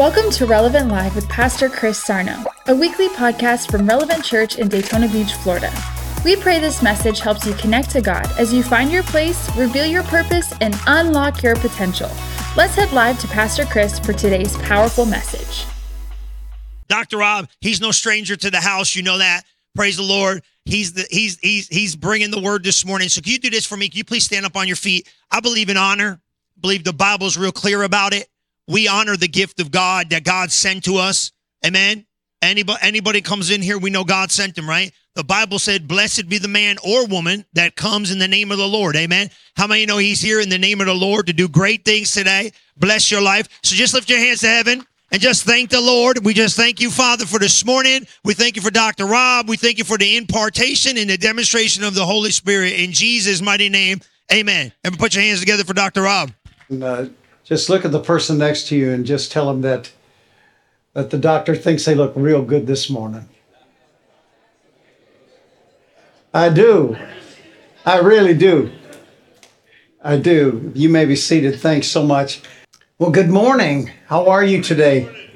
Welcome to Relevant Live with Pastor Chris Sarno, a weekly podcast from Relevant Church in Daytona Beach, Florida. We pray this message helps you connect to God as you find your place, reveal your purpose, and unlock your potential. Let's head live to Pastor Chris for today's powerful message. Dr. Robb, he's no stranger to the house. You know that. Praise the Lord. He's the he's he's he's bringing the word this morning. So can you do this for me? Can you please stand up on your feet? I believe in honor. Believe the Bible's real clear about it. We honor the gift of God that God sent to us. Amen. Anybody anybody comes in here, we know God sent them, right? The Bible said, Blessed be the man or woman that comes in the name of the Lord. Amen. How many know he's here in the name of the Lord to do great things today? Bless your life. So just lift your hands to heaven and just thank the Lord. We just thank you, Father, for this morning. We thank you for Dr. Robb. We thank you for the impartation and the demonstration of the Holy Spirit in Jesus' mighty name. Amen. And put your hands together for Dr. Robb. Uh, just look at the person next to you and just tell them that that the doctor thinks they look real good this morning. I do. I really do. I do. You may be seated. Thanks so much. Well, good morning. How are you today?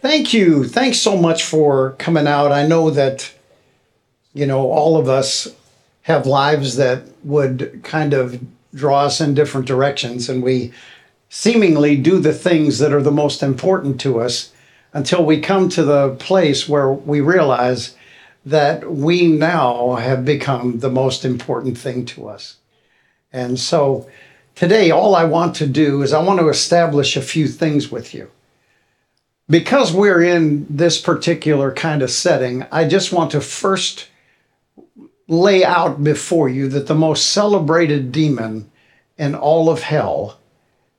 Thank you. Thanks so much for coming out. I know that, you know, all of us have lives that would kind of draw us in different directions, and we seemingly do the things that are the most important to us until we come to the place where we realize that we now have become the most important thing to us. And so today, all I want to do is I want to establish a few things with you. Because we're in this particular kind of setting, I just want to first lay out before you that the most celebrated demon in all of hell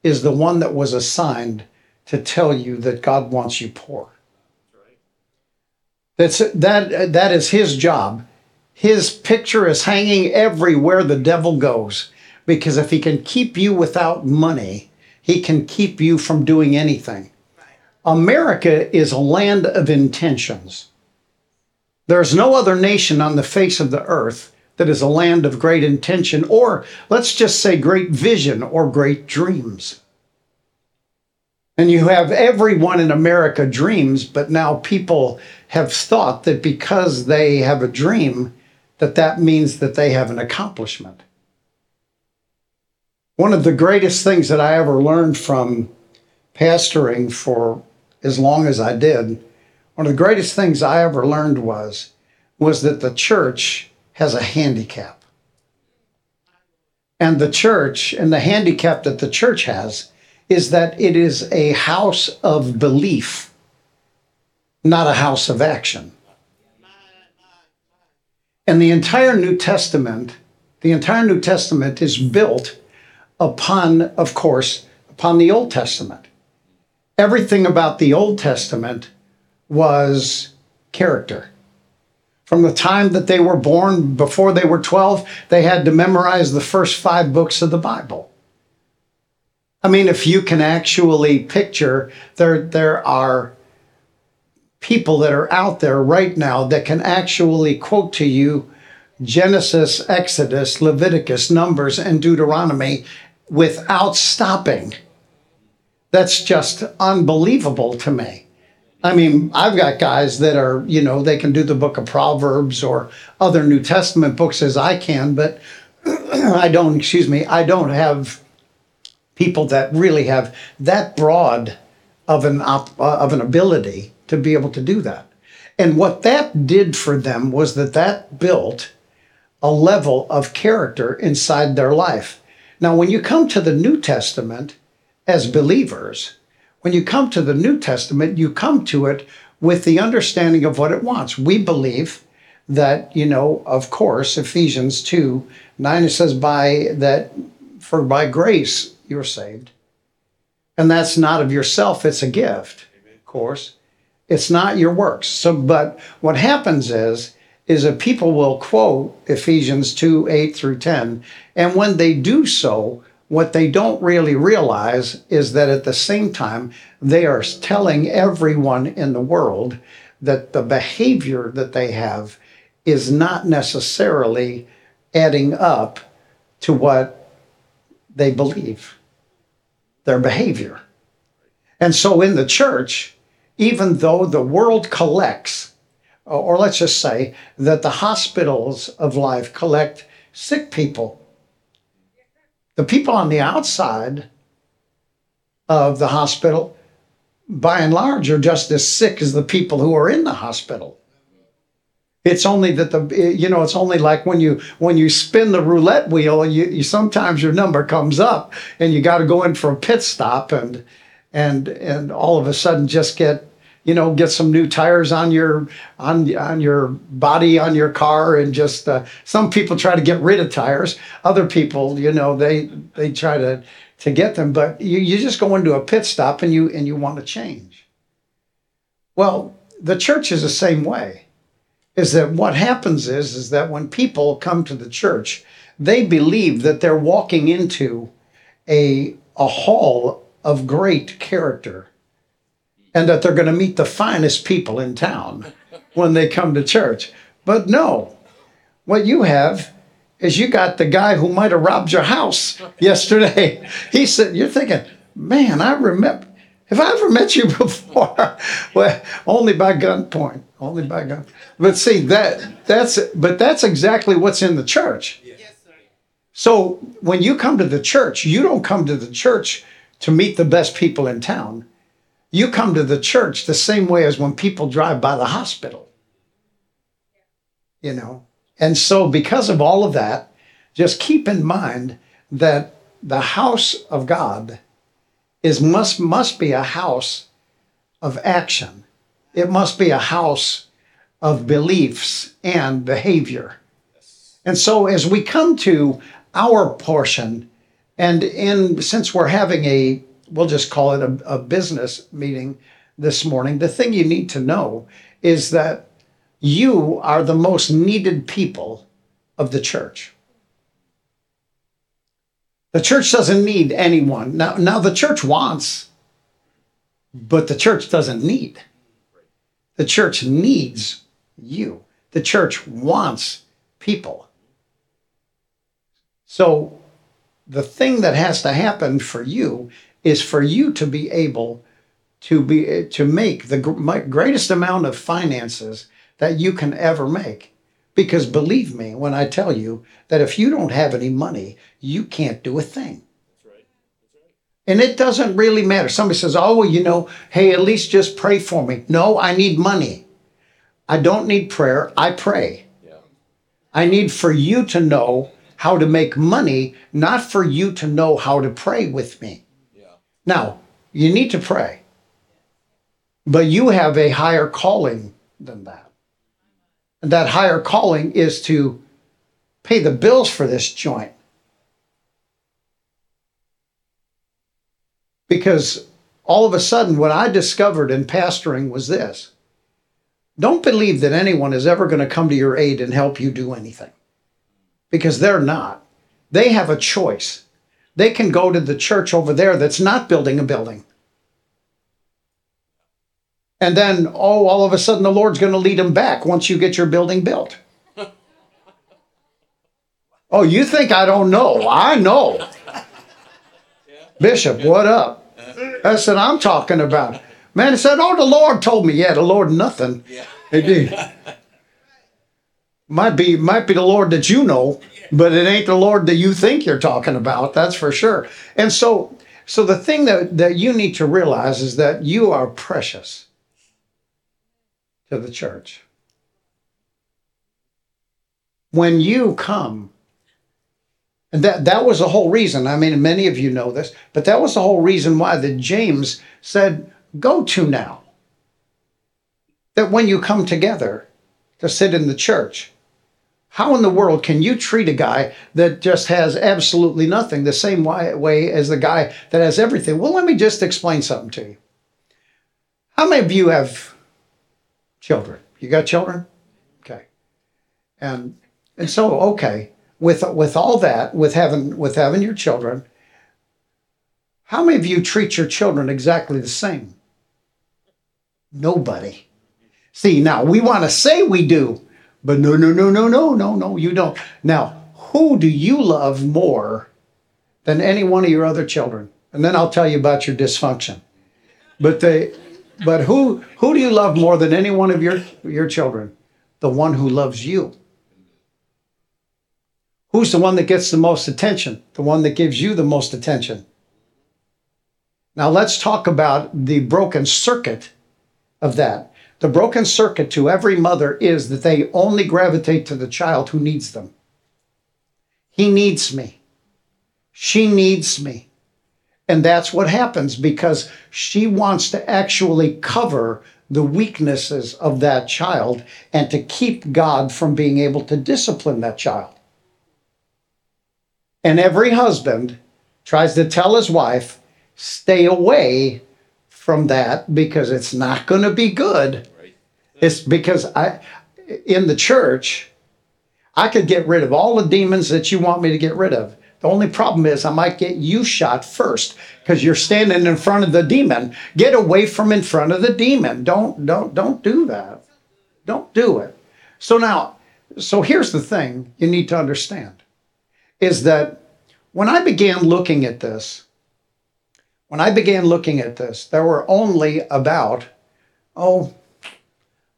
is the one that was assigned to tell you that God wants you poor. That's that that is his job. His picture is hanging everywhere the devil goes because if he can keep you without money, he can keep you from doing anything. America is a land of intentions. There's no other nation on the face of the earth that is a land of great intention, or let's just say great vision or great dreams. And you have everyone in America dreams, but now people have thought that because they have a dream, that that means that they have an accomplishment. One of the greatest things that I ever learned from pastoring for as long as I did, one of the greatest things I ever learned was was that the church has a handicap. And the church and the handicap that the church has is that it is a house of belief, not a house of action. And the entire New Testament, the entire New Testament is built upon, of course, upon the Old Testament. Everything about the Old Testament was character. From the time that they were born, before they were 12, they had to memorize the first five books of the Bible. I mean, if you can actually picture, there, there are people that are out there right now that can actually quote to you Genesis, Exodus, Leviticus, Numbers, and Deuteronomy without stopping. That's just unbelievable to me. I mean, I've got guys that are, you know, they can do the book of Proverbs or other New Testament books as I can, but I don't, excuse me, I don't have people that really have that broad of an op, uh, of an ability to be able to do that. And what that did for them was that that built a level of character inside their life. Now, when you come to the New Testament as believers, when you come to the New Testament, you come to it with the understanding of what it wants. We believe that, you know, of course, Ephesians 2 9, it says, by that, for by grace you're saved. And that's not of yourself, it's a gift, of course. It's not your works. So, but what happens is, is that people will quote Ephesians 2 8 through 10. And when they do so, what they don't really realize is that at the same time, they are telling everyone in the world that the behavior that they have is not necessarily adding up to what they believe, their behavior. And so in the church, even though the world collects, uh, or let's just say that the hospitals of life collect sick people, the people on the outside of the hospital, by and large, are just as sick as the people who are in the hospital. It's only that the you know it's only like when you when you spin the roulette wheel, you, you sometimes your number comes up and you got to go in for a pit stop and and and all of a sudden just get you know get some new tires on your on on your body on your car and just uh, some people try to get rid of tires. Other people you know they they try to to get them but you, you just go into a pit stop and you and you want to change. Well the church is the same way is that what happens is is that when people come to the church, they believe that they're walking into a a hall of great character and that they're going to meet the finest people in town when they come to church. But no. What you have is you got the guy who might have robbed your house yesterday. He said, You're thinking, man, I remember have I ever met you before? well, only by gunpoint. Only by gun. But see that that's but that's exactly what's in the church. So when you come to the church, you don't come to the church to meet the best people in town. You come to the church the same way as when people drive by the hospital. You know. And so because of all of that, just keep in mind that the house of God is must must be a house of action. It must be a house of beliefs and behavior. And so as we come to our portion, and in since we're having a we'll just call it a, a business meeting this morning, the thing you need to know is that you are the most needed people of the church. The church doesn't need anyone. Now, now the church wants, but the church doesn't need. The church needs you. The church wants people. So the thing that has to happen for you is for you to be able to be to make the greatest amount of finances that you can ever make because believe me when I tell you that if you don't have any money, you can't do a thing. That's right. That's right. And it doesn't really matter. Somebody says, oh, well, you know, hey, at least just pray for me. No, I need money. I don't need prayer. I pray. Yeah. I need for you to know how to make money, not for you to know how to pray with me. Yeah. Now, you need to pray, but you have a higher calling than that that higher calling is to pay the bills for this joint. Because all of a sudden, what I discovered in pastoring was this don't believe that anyone is ever going to come to your aid and help you do anything, because they're not. They have a choice. They can go to the church over there that's not building a building and then, oh, all of a sudden the Lord's going to lead them back once you get your building built. oh, you think I don't know? I know. Bishop, what up? Uh-huh. That's what I'm talking about. Man, he said, oh, the Lord told me. Yeah, the Lord nothing. Yeah. did. might be might be the Lord that you know, but it ain't the Lord that you think you're talking about. That's for sure. And so, so the thing that, that you need to realize is that you are precious to the church. When you come, and that, that was the whole reason. I mean, many of you know this, but that was the whole reason why that James said, Go to now. That when you come together to sit in the church, how in the world can you treat a guy that just has absolutely nothing the same way as the guy that has everything? Well, let me just explain something to you. How many of you have children. You got children? Okay. And and so okay, with with all that, with having with having your children, how many of you treat your children exactly the same? Nobody. See, now we want to say we do, but no, no, no, no, no, no, no, you don't. Now, who do you love more than any one of your other children? And then I'll tell you about your dysfunction. But they, but who who do you love more than any one of your your children? The one who loves you. Who's the one that gets the most attention? The one that gives you the most attention. Now let's talk about the broken circuit of that. The broken circuit to every mother is that they only gravitate to the child who needs them. He needs me. She needs me. And that's what happens because she wants to actually cover the weaknesses of that child and to keep God from being able to discipline that child. And every husband tries to tell his wife, stay away from that because it's not going to be good. It's because I, in the church, I could get rid of all the demons that you want me to get rid of. The only problem is I might get you shot first because you're standing in front of the demon. Get away from in front of the demon. Don't don't don't do that. Don't do it. So now, so here's the thing you need to understand is that when I began looking at this, when I began looking at this, there were only about, oh,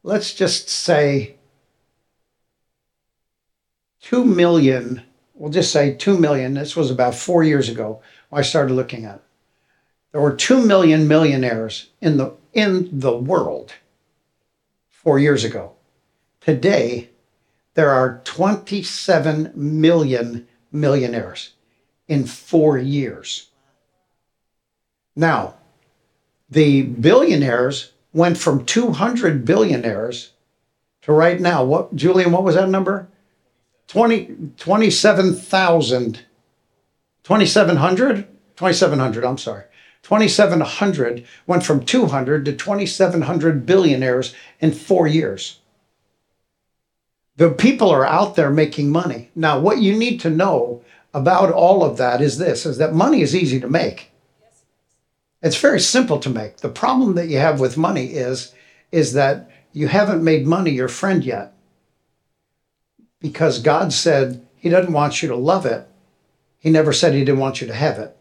let's just say 2 million we'll just say 2 million. This was about four years ago I started looking at it. There were 2 million millionaires in the, in the world four years ago. Today, there are 27 million millionaires in four years. Now, the billionaires went from 200 billionaires to right now. What, Julian, what was that number? 20, 27,000, 2,700? 2,700, I'm sorry. 2,700 went from 200 to 2,700 billionaires in four years. The people are out there making money. Now, what you need to know about all of that is this, is that money is easy to make. It's very simple to make. The problem that you have with money is, is that you haven't made money your friend yet because God said He doesn't want you to love it. He never said He didn't want you to have it.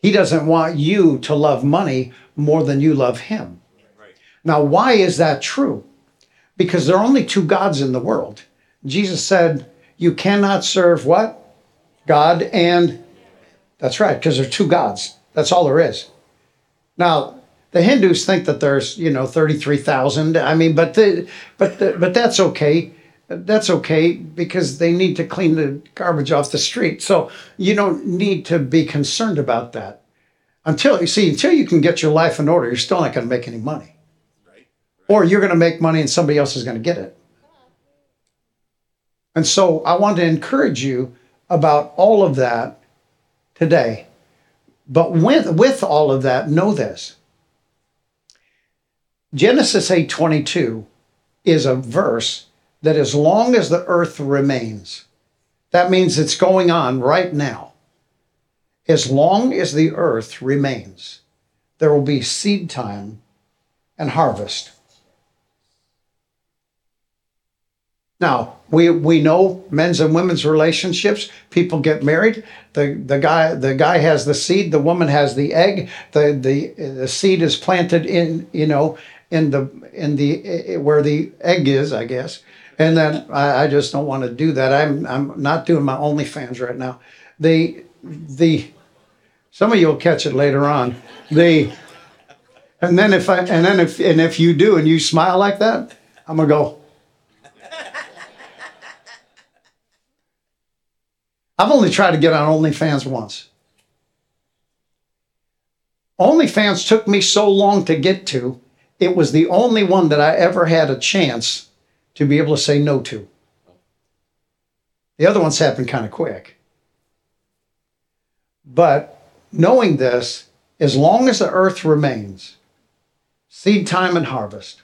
He doesn't want you to love money more than you love Him. Now, why is that true? Because there are only two gods in the world. Jesus said, You cannot serve what? God and that's right, because there are two gods. That's all there is. Now, the Hindus think that there's you know thirty three thousand. I mean, but the, but the, but that's okay. That's okay because they need to clean the garbage off the street. So you don't need to be concerned about that until you see until you can get your life in order. You're still not going to make any money, right. or you're going to make money and somebody else is going to get it. And so I want to encourage you about all of that today. But with, with all of that, know this Genesis 8:22 is a verse that as long as the earth remains, that means it's going on right now. As long as the earth remains, there will be seed time and harvest. Now, we, we know men's and women's relationships. People get married. The, the, guy, the guy has the seed, the woman has the egg. The, the, the seed is planted in, you know, in the in the eh, eh, where the egg is, I guess. And then I, I just don't want to do that. I'm I'm not doing my OnlyFans right now. The the some of you will catch it later on. The and then if I and then if and if you do and you smile like that, I'm gonna go. I've only tried to get on OnlyFans once. OnlyFans took me so long to get to it was the only one that I ever had a chance to be able to say no to. The other ones happened kind of quick. But knowing this, as long as the earth remains, seed time and harvest,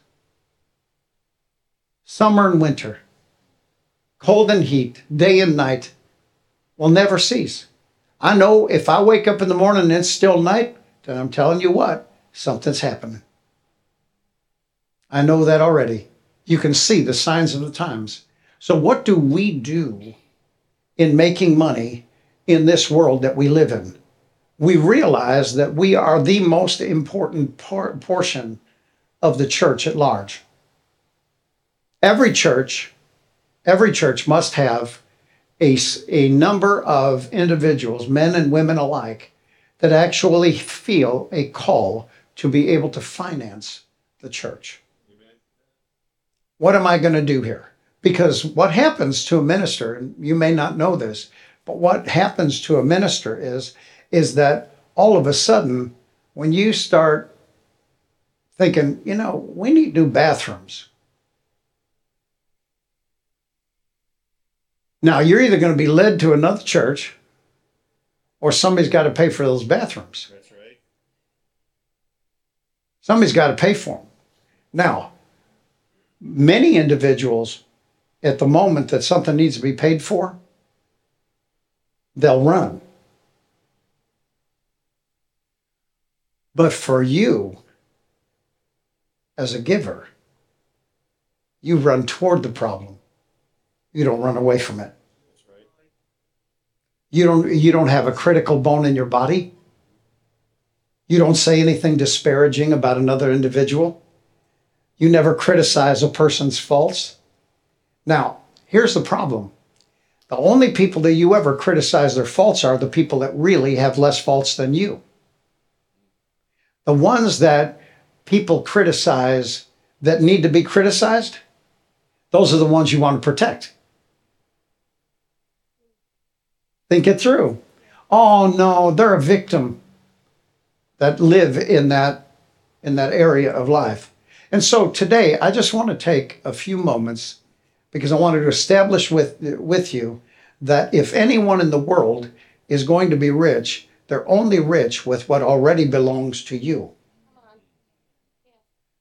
summer and winter, cold and heat, day and night will never cease. I know if I wake up in the morning and it's still night, then I'm telling you what, something's happening. I know that already. You can see the signs of the times. So, what do we do in making money in this world that we live in? we realize that we are the most important por- portion of the church at large. Every church, every church must have a, a number of individuals, men and women alike, that actually feel a call to be able to finance the church. What am I going to do here? Because what happens to a minister, and you may not know this, but what happens to a minister is, is that all of a sudden, when you start thinking, you know, we need new bathrooms. Now, you're either going to be led to another church or somebody's got to pay for those bathrooms. That's right. Somebody's got to pay for them. Now, many individuals, at the moment that something needs to be paid for, they'll run. But for you, as a giver, you run toward the problem. You don't run away from it. You don't you don't have a critical bone in your body. You don't say anything disparaging about another individual. You never criticize a person's faults. Now, here's the problem. The only people that you ever criticize their faults are the people that really have less faults than you. The ones that people criticize that need to be criticized, those are the ones you want to protect. Think it through. Oh no, they're a victim that live in that in that area of life. And so today I just want to take a few moments because I wanted to establish with with you that if anyone in the world is going to be rich, they're only rich with what already belongs to you.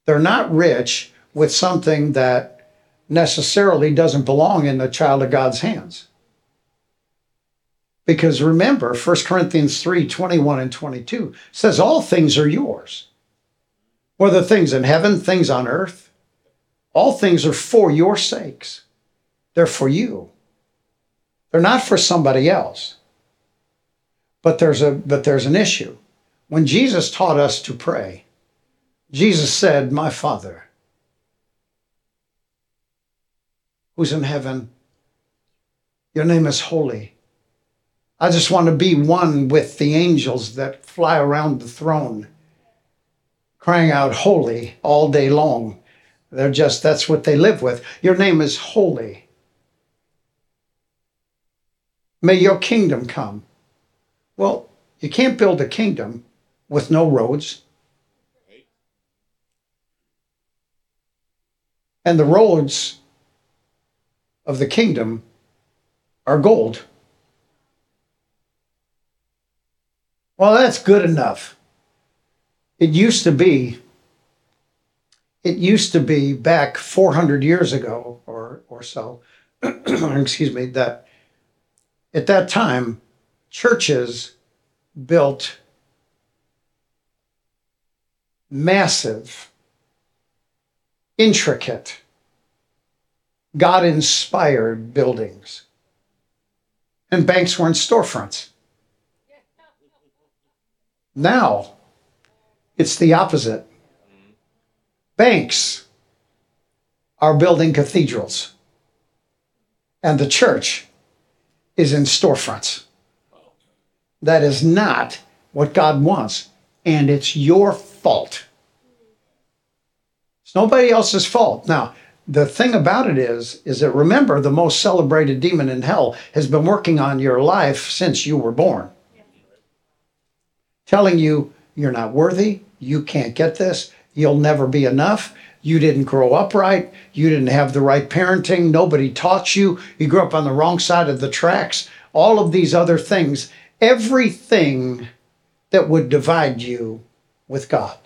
They're not rich with something that necessarily doesn't belong in the child of God's hands. Because remember, 1 Corinthians 3 21 and 22 says, All things are yours. Whether things in heaven, things on earth, all things are for your sakes. They're for you. They're not for somebody else. But there's a but there's an issue. When Jesus taught us to pray, Jesus said, My Father, who's in heaven, your name is holy. I just want to be one with the angels that fly around the throne, crying out, Holy, all day long. They're just, that's what they live with. Your name is holy. May your kingdom come. Well, you can't build a kingdom with no roads. And the roads of the kingdom are gold. Well, that's good enough. It used to be, it used to be back 400 years ago or, or so, excuse me, that at that time, churches built massive, intricate, God inspired buildings. And banks were in storefronts. Now, it's the opposite. Banks are building cathedrals, and the church is in storefronts. That is not what God wants, and it's your fault. It's nobody else's fault. Now, the thing about it is, is that remember, the most celebrated demon in hell has been working on your life since you were born telling you you're not worthy, you can't get this, you'll never be enough, you didn't grow up right, you didn't have the right parenting, nobody taught you, you grew up on the wrong side of the tracks, all of these other things, everything that would divide you with God.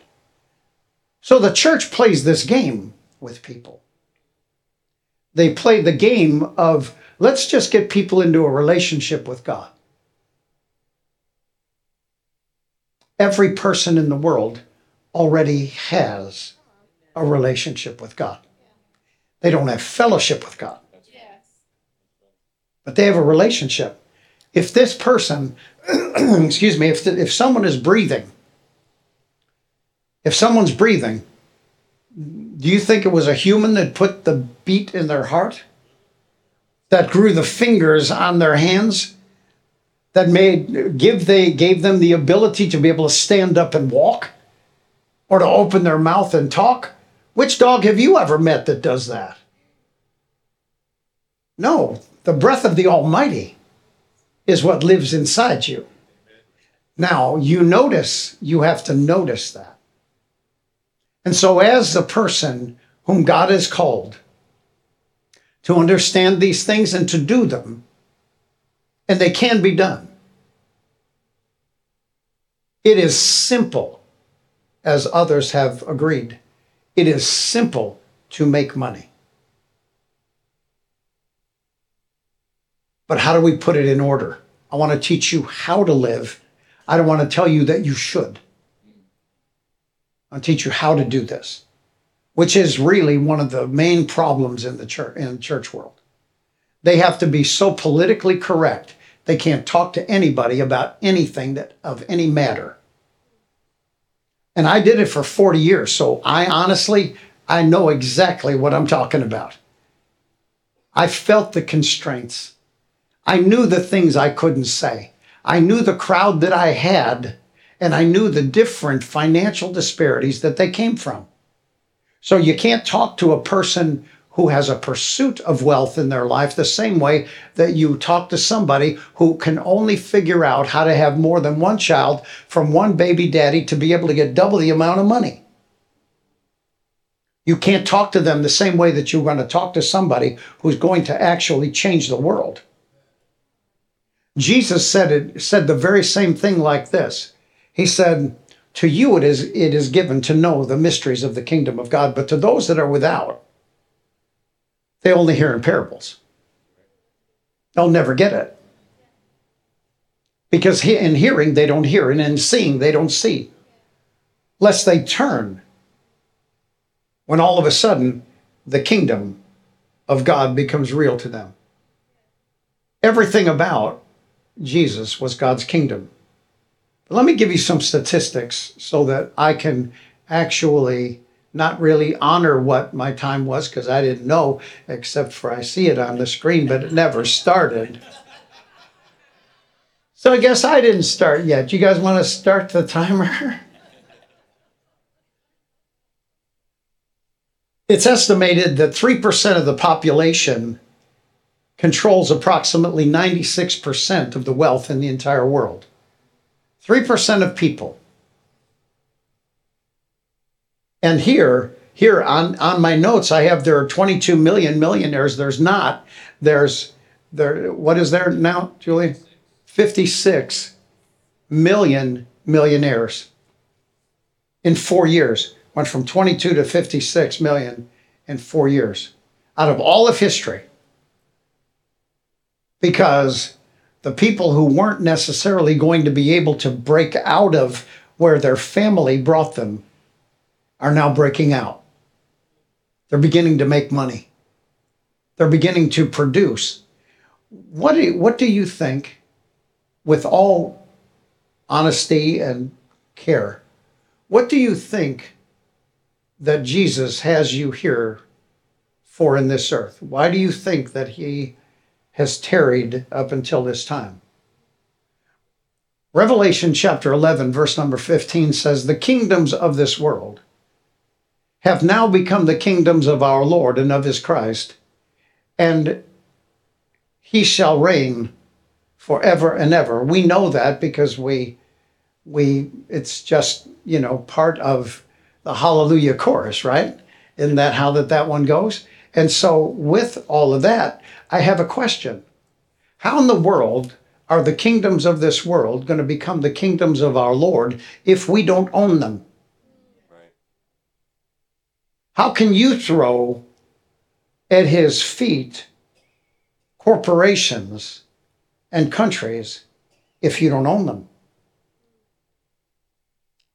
So the church plays this game with people. They play the game of let's just get people into a relationship with God. Every person in the world already has a relationship with God. They don't have fellowship with God, but they have a relationship. if this person, excuse me, if, the, if someone is breathing, if someone's breathing, do you think it was a human that put the beat in their heart? That grew the fingers on their hands? That made give they gave them the ability to be able to stand up and walk? Or to open their mouth and talk? Which dog have you ever met that does that? No, the breath of the Almighty is what lives inside you. Now, you notice, you have to notice that. And so, as the person whom God has called to understand these things and to do them, and they can be done, it is simple, as others have agreed. It is simple to make money. But how do we put it in order? I want to teach you how to live. I don't want to tell you that you should. I'll teach you how to do this, which is really one of the main problems in the church in the church world. They have to be so politically correct they can't talk to anybody about anything that of any matter. And I did it for 40 years, so I honestly I know exactly what I'm talking about. I felt the constraints. I knew the things I couldn't say. I knew the crowd that I had, and I knew the different financial disparities that they came from. So you can't talk to a person who has a pursuit of wealth in their life the same way that you talk to somebody who can only figure out how to have more than one child from one baby daddy to be able to get double the amount of money. You can't talk to them the same way that you're going to talk to somebody who's going to actually change the world. Jesus said it said the very same thing like this. He said, "To you it is it is given to know the mysteries of the kingdom of God, but to those that are without, they only hear in parables. They'll never get it. Because in hearing they don't hear, and in seeing they don't see. Lest they turn when all of a sudden the kingdom of God becomes real to them. Everything about Jesus was God's kingdom. Let me give you some statistics so that I can actually not really honor what my time was because I didn't know, except for I see it on the screen, but it never started. So I guess I didn't start yet. You guys want to start the timer? It's estimated that 3% of the population controls approximately 96% of the wealth in the entire world. 3% of people. And here, here on, on my notes, I have there are 22 million millionaires. There's not. There's there. What is there now, Julie? 56 million millionaires in four years. Went from 22 to 56 million in four years. Out of all of history, because the people who weren't necessarily going to be able to break out of where their family brought them are now breaking out. They're beginning to make money. They're beginning to produce. What do, you, what do you think, with all honesty and care, what do you think that Jesus has you here for in this earth? Why do you think that he has tarried up until this time. Revelation chapter 11, verse number 15 says, The kingdoms of this world have now become the kingdoms of our Lord and of his Christ, and he shall reign forever and ever. We know that because we we it's just, you know, part of the hallelujah chorus, right? Isn't that how that that one goes? And so with all of that, I have a question. How in the world are the kingdoms of this world going to become the kingdoms of our Lord if we don't own them? How can you throw at his feet corporations and countries if you don't own them?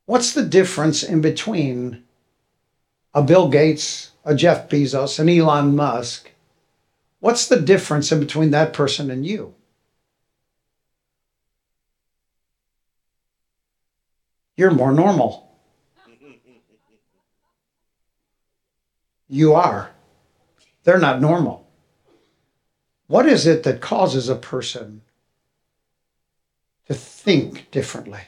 What's the difference in between a Bill Gates, a Jeff Bezos, an Elon Musk? What's the difference in between that person and you? You're more normal. You are. They're not normal. What is it that causes a person to think differently?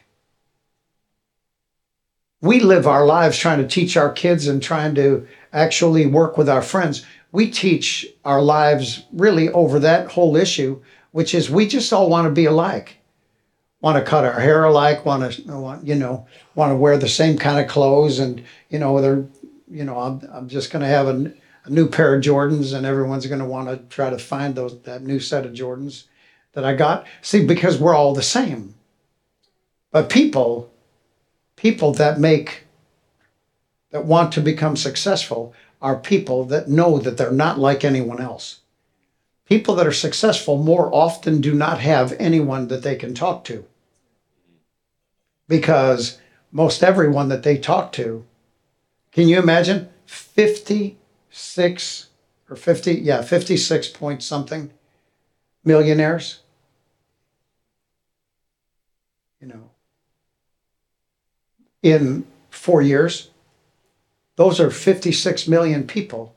We live our lives trying to teach our kids and trying to actually work with our friends. We teach our lives really over that whole issue, which is we just all want to be alike. Want to cut our hair alike, want to, you know, want to wear the same kind of clothes, and you know, they're, you know, I'm, I'm just going to have a, a new pair of Jordans, and everyone's going to want to try to find those that new set of Jordans that I got. See, because we're all the same. But people, people that make, that want to become successful are people that know that they're not like anyone else. People that are successful more often do not have anyone that they can talk to. Because most everyone that they talk to, can you imagine? 56 or 50, yeah, 56 point something millionaires. You know, in four years. Those are 56 million people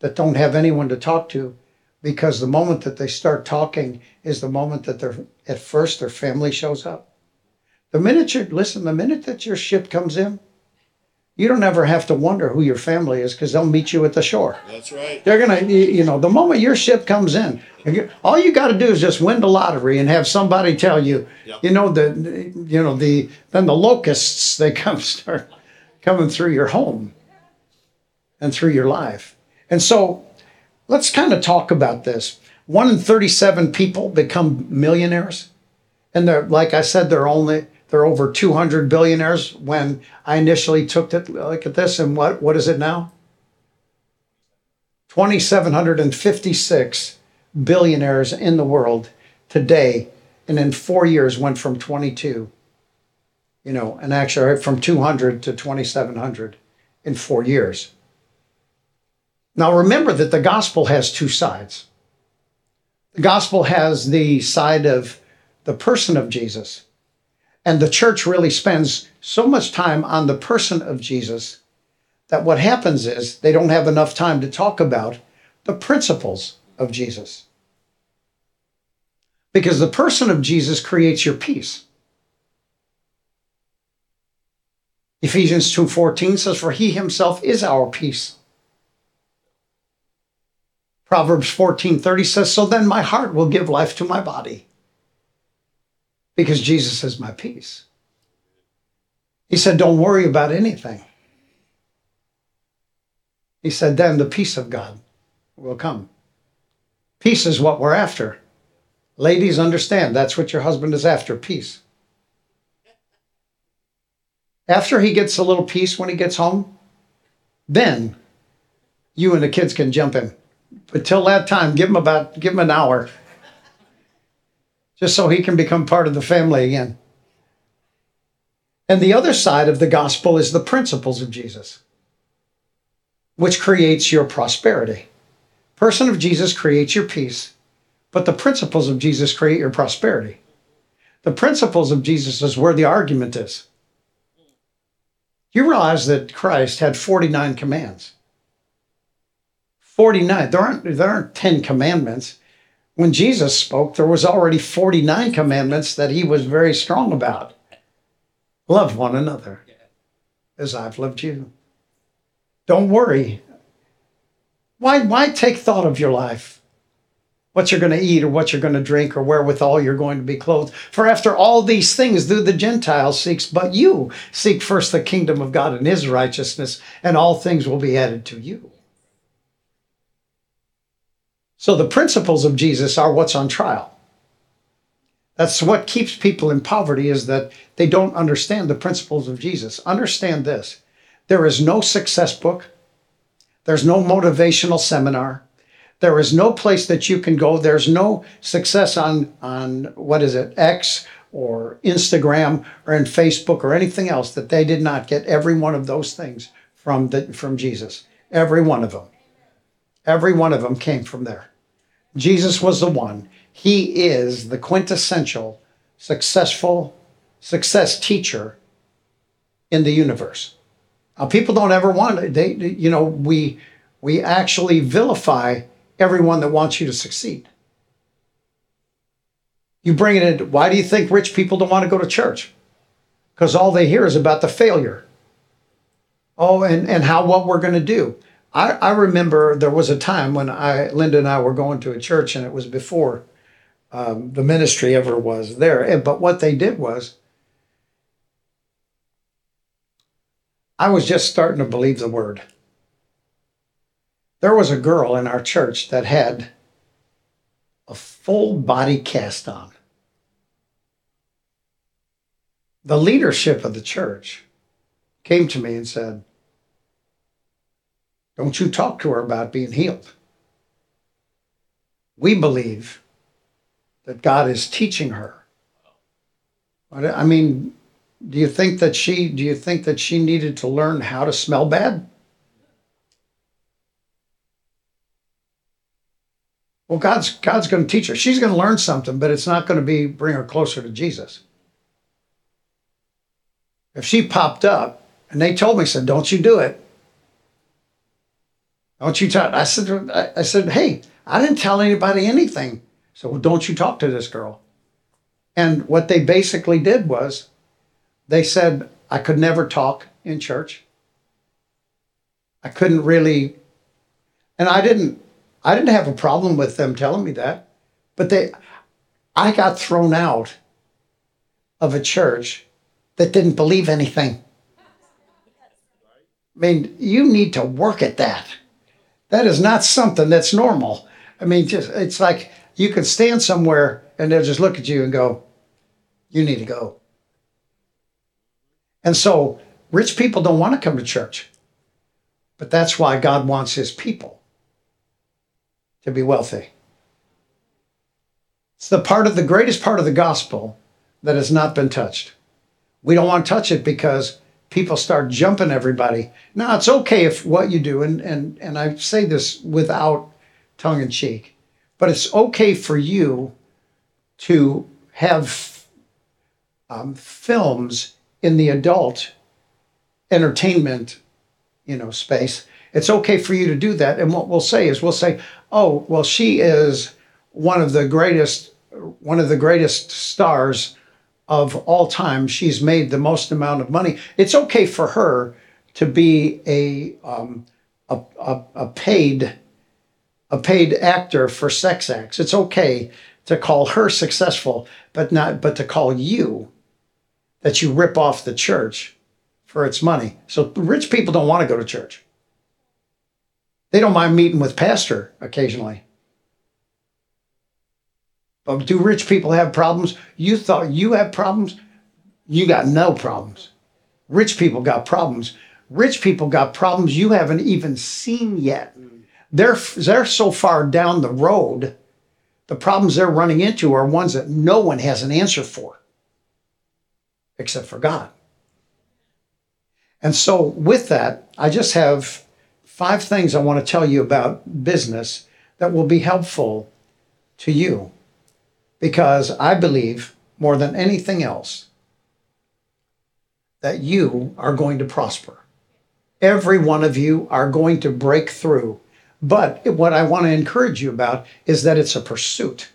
that don't have anyone to talk to because the moment that they start talking is the moment that they're at first their family shows up. The minute you listen, the minute that your ship comes in, you don't ever have to wonder who your family is because they'll meet you at the shore. That's right. They're gonna, you know, the moment your ship comes in, all you got to do is just win the lottery and have somebody tell you, Yep. you know, the, you know, the then the locusts they come start coming through your home and through your life. And so, let's kind of talk about this. One in thirty-seven people become millionaires, and they're like I said, they're only they're over two hundred billionaires. When I initially took a look at this, and what what is it now? 2,756 billionaires in the world today, and in four years went from 22, you know, and actually from 200 to 2,700 in four years. Now remember that the gospel has two sides. The gospel has the side of the person of Jesus, and the church really spends so much time on the person of Jesus that what happens is they don't have enough time to talk about the principles of Jesus. Because the person of Jesus creates your peace. Ephesians 2:14 says for he himself is our peace. Proverbs 14:30 says so then my heart will give life to my body because Jesus is my peace. He said don't worry about anything. He said then the peace of God will come. Peace is what we're after. Ladies, understand that's what your husband is after peace. After he gets a little peace when he gets home, then you and the kids can jump in. But till that time, give him about give him an hour. Just so he can become part of the family again. And the other side of the gospel is the principles of Jesus, which creates your prosperity. Person of Jesus creates your peace, but the principles of Jesus create your prosperity. The principles of Jesus is where the argument is. You realize that Christ had 49 commands. 49. There aren't, there aren't 10 commandments. When Jesus spoke, there was already 49 commandments that he was very strong about. Love one another as I've loved you. Don't worry. Why, why take thought of your life? What you're going to eat or what you're going to drink or wherewithal you're going to be clothed. For after all these things do the Gentiles seeks, but you seek first the kingdom of God and his righteousness, and all things will be added to you. So the principles of Jesus are what's on trial. That's what keeps people in poverty is that they don't understand the principles of Jesus. Understand this. There is no success book. There's no motivational seminar. There is no place that you can go. There's no success on on what is it? X or Instagram or in Facebook or anything else that they did not get every one of those things from the, from Jesus. Every one of them. Every one of them came from there. Jesus was the one. He is the quintessential successful success teacher in the universe. Uh, people don't ever want it. They, you know, we we actually vilify everyone that wants you to succeed. You bring it in. Why do you think rich people don't want to go to church? Because all they hear is about the failure. Oh, and, and how what we're going to do. I, I remember there was a time when I Linda and I were going to a church, and it was before um, the ministry ever was there. And, but what they did was, I was just starting to believe the word. There was a girl in our church that had a full body cast on. The leadership of the church came to me and said, Don't you talk to her about being healed. We believe that God is teaching her. I mean, do you think that she do you think that she needed to learn how to smell bad? Well, God's God's going to teach her. She's going to learn something, but it's not going to be bring her closer to Jesus. If she popped up and they told me, said, "Don't you do it," don't you talk? I said, I said, hey, I didn't tell anybody anything. So well, don't you talk to this girl. And what they basically did was, they said I could never talk in church. I couldn't really, and I didn't I didn't have a problem with them telling me that, but they, I got thrown out of a church that didn't believe anything. I mean, you need to work at that. That is not something that's normal. I mean, just it's like you can stand somewhere and they'll just look at you and go, "You need to go." And so, rich people don't want to come to church, but that's why God wants His people to be wealthy. It's the part of the greatest part of the gospel that has not been touched. We don't want to touch it because people start jumping everybody. Now it's okay if what you do, and and and I say this without tongue in cheek, but it's okay for you to have um, films in the adult entertainment, you know, space it's okay for you to do that. And what we'll say is we'll say, oh, well, she is one of the greatest, one of the greatest stars of all time. She's made the most amount of money. It's okay for her to be a um, a, a, a paid a paid actor for sex acts. It's okay to call her successful, but not but to call you that you rip off the church for its money. So rich people don't want to go to church. They don't mind meeting with pastor occasionally. Do rich people have problems? You thought you have problems? You got no problems. Rich people got problems. Rich people got problems you haven't even seen yet. They're, they're so far down the road, the problems they're running into are ones that no one has an answer for, except for God. And so, with that, I just have five things I want to tell you about business that will be helpful to you. Because I believe more than anything else that you are going to prosper. Every one of you are going to break through. But what I want to encourage you about is that it's a pursuit.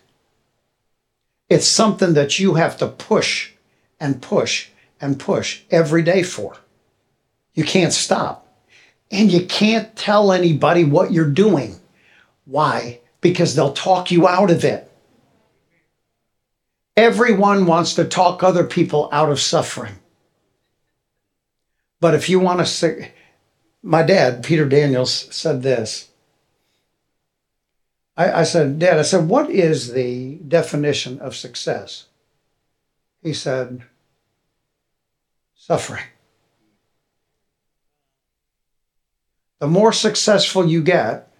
It's something that you have to push and push and push every day for. You can't stop. And you can't tell anybody what you're doing. Why? Because they'll talk you out of it. Everyone wants to talk other people out of suffering. But if you want to say, my dad, Peter Daniels, said this. I, I said, Dad, I said, what is the definition of success? He said, suffering. the more successful you get,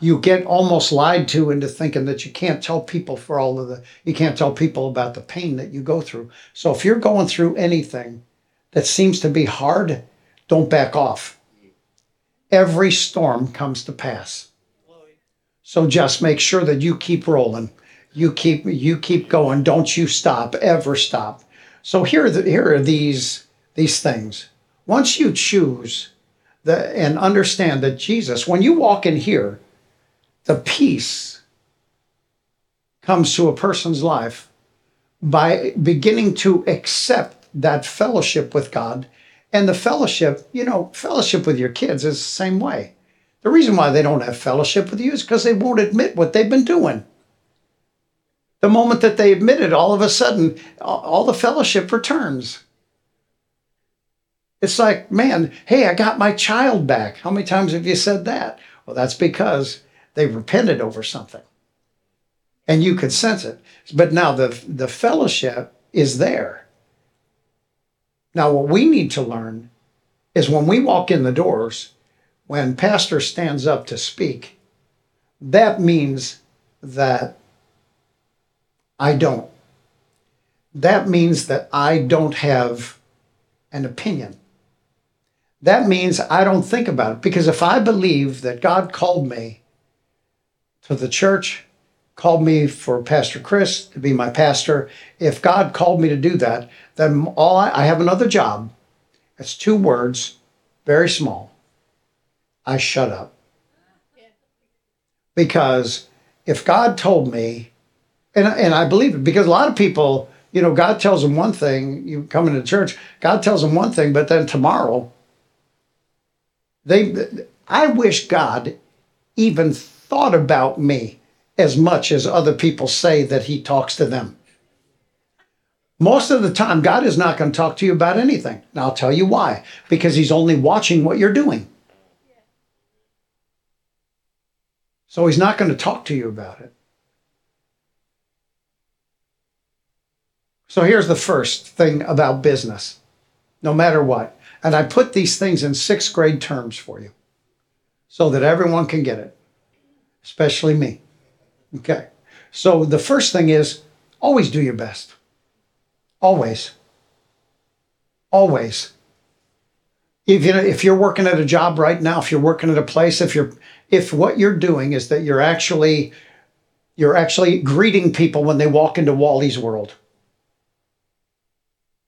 you get almost lied to into thinking that you can't tell people for all of the you can't tell people about the pain that you go through. So if you're going through anything that seems to be hard, don't back off. Every storm comes to pass. So just make sure that you keep rolling. You keep you keep going. Don't you stop. Ever stop. So here are the, here are these these things. once you choose the, and understand that Jesus, when you walk in here, the peace comes to a person's life by beginning to accept that fellowship with God. And the fellowship, you know, fellowship with your kids is the same way. The reason why they don't have fellowship with you is because they won't admit what they've been doing. The moment that they admit it, all of a sudden, all the fellowship returns. It's like, man, hey, I got my child back. How many times have you said that? Well, that's because they repented over something. And you could sense it. But now the, the fellowship is there. Now, what we need to learn is when we walk in the doors, when pastor stands up to speak, that means that I don't. That means that I don't have an opinion that means I don't think about it. Because if I believe that God called me to the church, called me for Pastor Chris to be my pastor, if God called me to do that, then all I, I have another job. It's two words, very small. I shut up. Because if God told me, and, and I believe it, because a lot of people, you know, God tells them one thing, you come into church, God tells them one thing, but then tomorrow they, I wish God even thought about me as much as other people say that he talks to them. Most of the time, God is not going to talk to you about anything. And I'll tell you why. Because he's only watching what you're doing. So he's not going to talk to you about it. So here's the first thing about business no matter what and I put these things in sixth grade terms for you so that everyone can get it, especially me. Okay. So the first thing is always do your best. Always. Always. If you know, if you're working at a job right now, if you're working at a place, if you're if what you're doing is that you're actually you're actually greeting people when they walk into Wally's world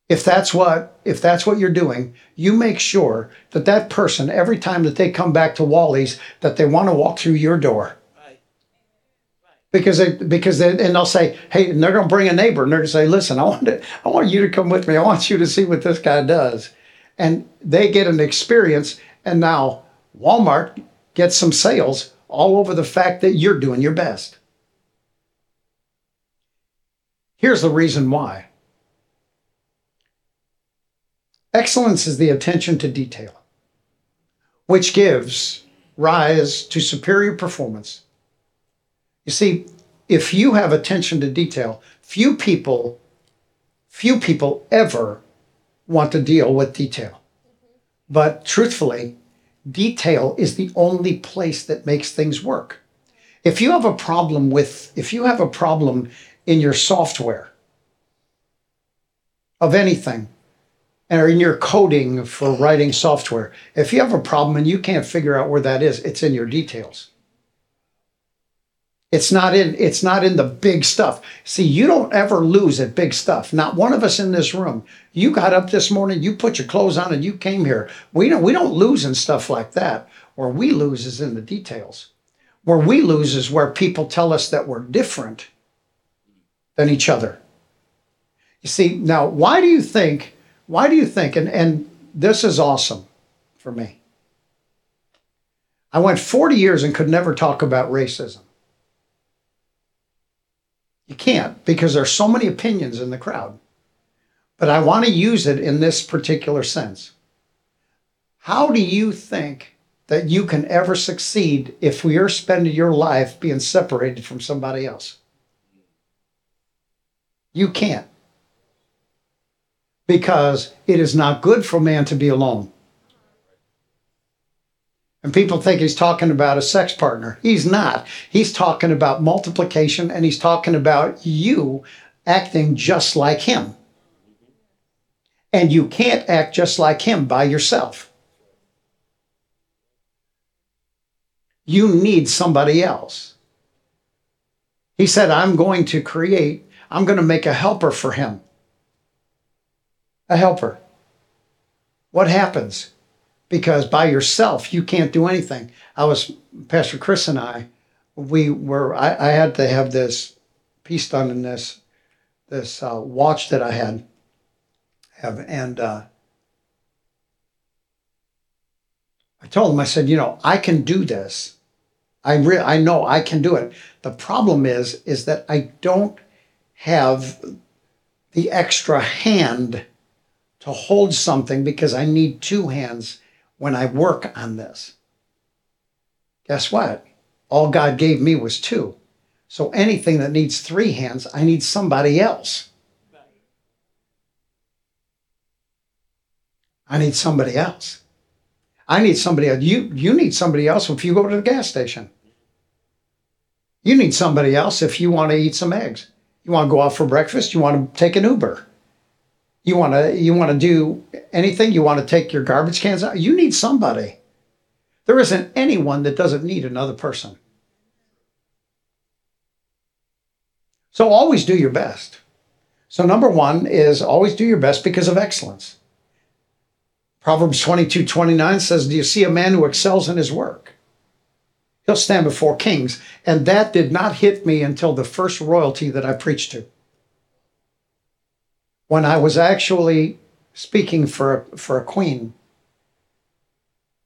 if that's what if that's what you're doing you make sure that that person every time that they come back to wally's that they want to walk through your door. Because they because they and they'll say hey and they're going to bring a neighbor. And they're going to say listen i want to i want you to come with me. I want you to see what this guy does. And they get an experience and now walmart gets some sales all over the fact that you're doing your best. Here's the reason why. Excellence is the attention to detail, which gives rise to superior performance. You see, if you have attention to detail, few people, few people ever want to deal with detail. But truthfully, detail is the only place that makes things work. If you have a problem with, if you have a problem in your software of anything, or in your coding for writing software. If you have a problem and you can't figure out where that is, it's in your details. It's not in it's not in the big stuff. See, you don't ever lose at big stuff. Not one of us in this room. You got up this morning, you put your clothes on and you came here. We don't we don't lose in stuff like that. Where we lose is in the details. Where we lose is where people tell us that we're different than each other. You see, now why do you think why do you think, and, and this is awesome for me. I went 40 years and could never talk about racism. You can't because there's so many opinions in the crowd. But I want to use it in this particular sense. How do you think that you can ever succeed if you're spending your life being separated from somebody else? You can't because it is not good for man to be alone. And people think he's talking about a sex partner. He's not. He's talking about multiplication and he's talking about you acting just like him. And you can't act just like him by yourself. You need somebody else. He said, I'm going to create, I'm going to make a helper for him a helper. What happens? Because by yourself, you can't do anything. I was, Pastor Chris and I, we were, I, I had to have this piece done in this, this uh, watch that I had. Have, and uh, I told him, I said, you know, I can do this. I re- I know I can do it. The problem is, is that I don't have the extra hand to hold something because I need two hands when I work on this. Guess what? All God gave me was two. So anything that needs three hands, I need somebody else. I need somebody else. I need somebody else. You, you need somebody else if you go to the gas station. You need somebody else if you want to eat some eggs. You want to go out for breakfast. You want to take an Uber. You want to you want to do anything. You want to take your garbage cans out. You need somebody. There isn't anyone that doesn't need another person. So always do your best. So number one is always do your best because of excellence. Proverbs 22 29 says, Do you see a man who excels in his work? He'll stand before kings. And that did not hit me until the first royalty that I preached to. When I was actually speaking for, for a queen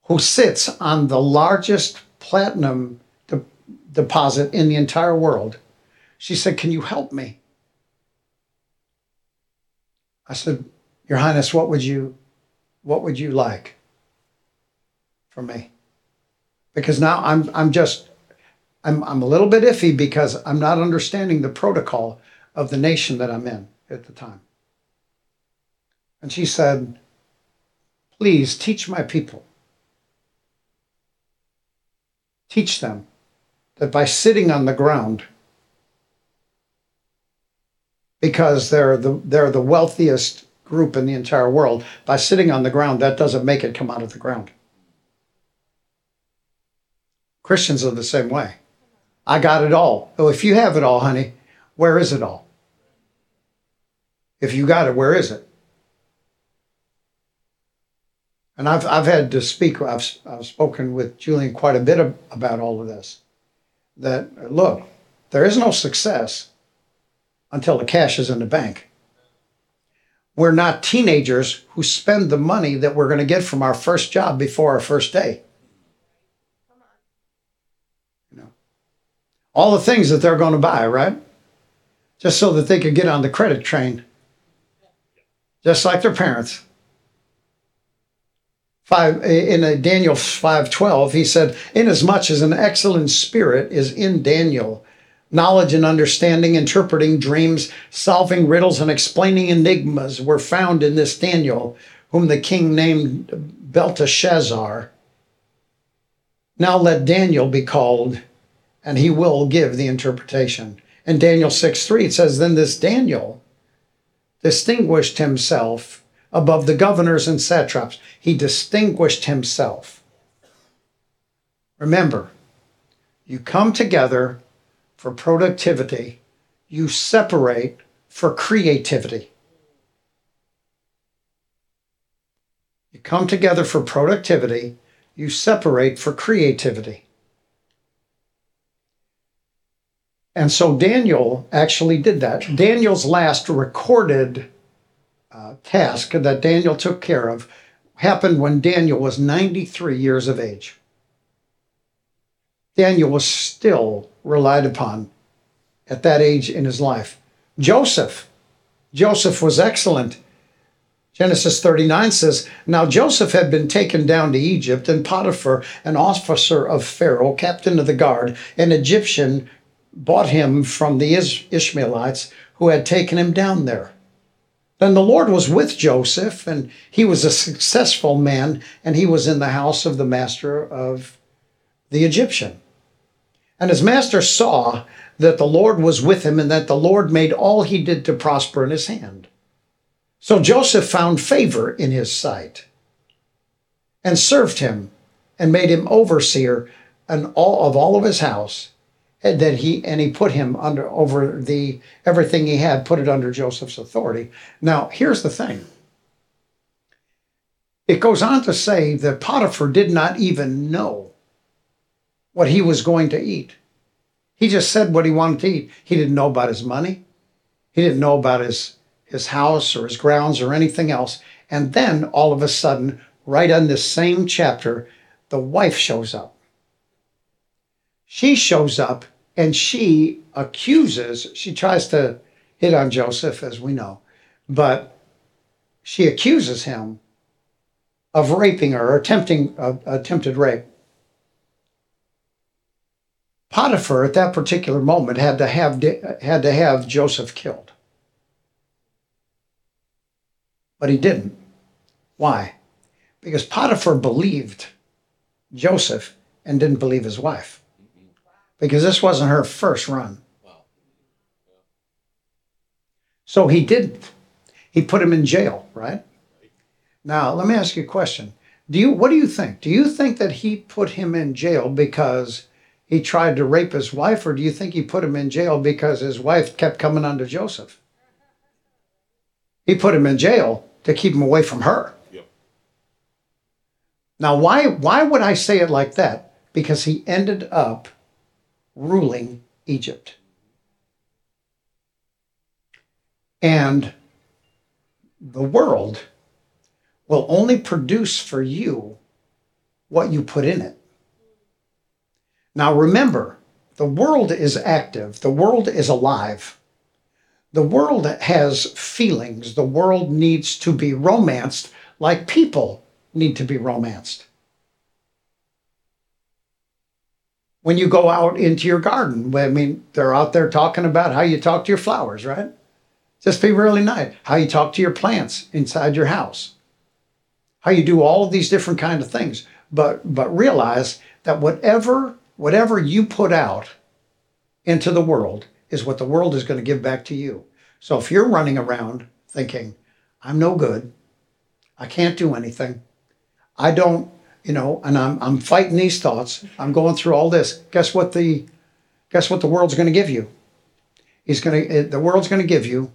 who sits on the largest platinum de- deposit in the entire world, she said, Can you help me? I said, Your Highness, what would you what would you like from me? Because now I'm I'm just I'm I'm a little bit iffy because I'm not understanding the protocol of the nation that I'm in at the time. And she said, Please teach my people. Teach them that by sitting on the ground, because they're the, they're the wealthiest group in the entire world. By sitting on the ground, that doesn't make it come out of the ground. Christians are the same way. I got it all. Oh, if you have it all, honey, where is it all? If you got it, where is it? And I've, I've had to speak, I've, I've spoken with Julian quite a bit of, about all of this. That, look, there is no success until the cash is in the bank we're not teenagers who spend the money that we're going to get from our first job before our first day. You know, all the things that they're going to buy, right? Just so that they could get on the credit train, just like their parents. Five in Daniel five twelve, he said, "Inasmuch as an excellent spirit is in Daniel." Knowledge and understanding, interpreting dreams, solving riddles, and explaining enigmas were found in this Daniel, whom the king named Belteshazzar. Now let Daniel be called, and he will give the interpretation. In Daniel 6 3, it says, Then this Daniel distinguished himself above the governors and satraps. He distinguished himself. Remember, you come together for productivity, you separate for creativity. You come together for productivity, you separate for creativity. And so Daniel actually did that. Daniel's last recorded uh, task that Daniel took care of happened when Daniel was 93 years of age. Daniel was still relied upon at that age in his life. Joseph. Joseph was excellent. Genesis 39 says, Now Joseph had been taken down to Egypt, and Potiphar, an officer of Pharaoh, captain of the guard, an Egyptian, bought him from the Ishmaelites who had taken him down there. Then the Lord was with Joseph, and he was a successful man, and he was in the house of the master of the Egyptian. And his master saw that the Lord was with him and that the Lord made all he did to prosper in his hand. So Joseph found favor in his sight and served him and made him overseer and all of all of his house that he and he put him under over the everything he had put it under Joseph's authority. Now, here's the thing. it goes on to say that Potiphar did not even know what he was going to eat. He just said what he wanted to eat. He didn't know about his money. He didn't know about his, his house or his grounds or anything else. And then all of a sudden, right on this same chapter, the wife shows up. She shows up and she accuses, she tries to hit on Joseph, as we know, but she accuses him of raping her or attempting uh, attempted rape. Potiphar at that particular moment had to have had to have Joseph killed. But he didn't. Why? Because Potiphar believed Joseph and didn't believe his wife. Because this wasn't her first run. So he didn't. He put him in jail, right? Now, let me ask you a question. Do you what do you think? Do you think that he put him in jail because he tried to rape his wife or do you think he put him in jail because his wife kept coming under Joseph? He put him in jail to keep him away from her. Yep. Now, why why would I say it like that? Because he ended up ruling Egypt. And the world will only produce for you what you put in it. Now remember, the world is active, the world is alive. The world has feelings, the world needs to be romanced like people need to be romanced. When you go out into your garden, I mean, they're out there talking about how you talk to your flowers, right? Just be really nice. How you talk to your plants inside your house how you do all of these different kind of things. But but realize that whatever whatever you put out into the world is what the world is going to give back to you. So if you're running around thinking, I'm no good, I can't do anything, I don't, you know, and I'm I'm fighting these thoughts, I'm going through all this. Guess what the guess what the world's going to give you? He's going to eh, the world's going to give you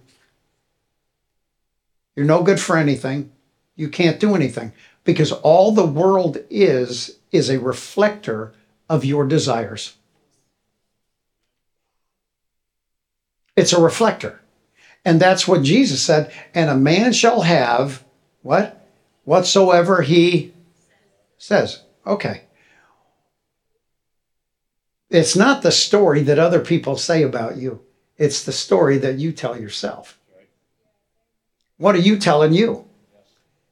you're no good for anything you can't do anything because all the world is is a reflector of your desires. It's a reflector. And that's what Jesus said. And a man shall have what? Whatsoever he says. Okay. It's not the story that other people say about you, it's the story that you tell yourself. What are you telling you?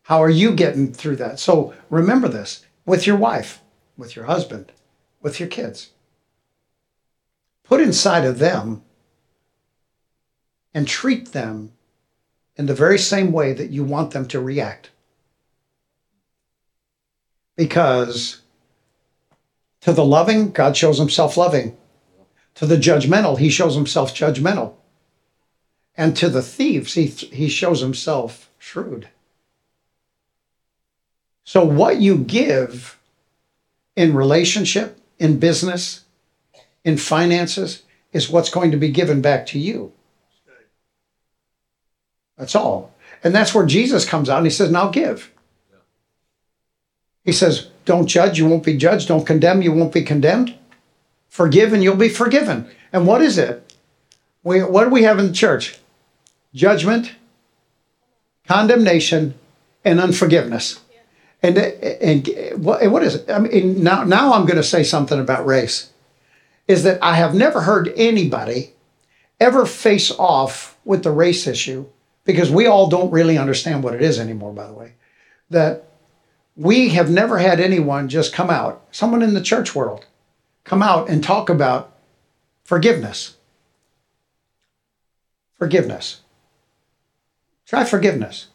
How are you getting through that? So remember this with your wife, with your husband, with your kids. Put inside of them and treat them in the very same way that you want them to react. Because to the loving, God shows himself loving. To the judgmental, he shows himself judgmental. And to the thieves, he, he shows himself shrewd. So, what you give in relationship, in business, in finances, is what's going to be given back to you. That's all. And that's where Jesus comes out and he says, Now give. He says, Don't judge, you won't be judged. Don't condemn, you won't be condemned. Forgive, and you'll be forgiven. And what is it? We, what do we have in the church? Judgment, condemnation, and unforgiveness. And, and what is it? I mean, now, now I'm going to say something about race. Is that I have never heard anybody ever face off with the race issue because we all don't really understand what it is anymore, by the way. That we have never had anyone just come out, someone in the church world, come out and talk about forgiveness. Forgiveness. Try forgiveness.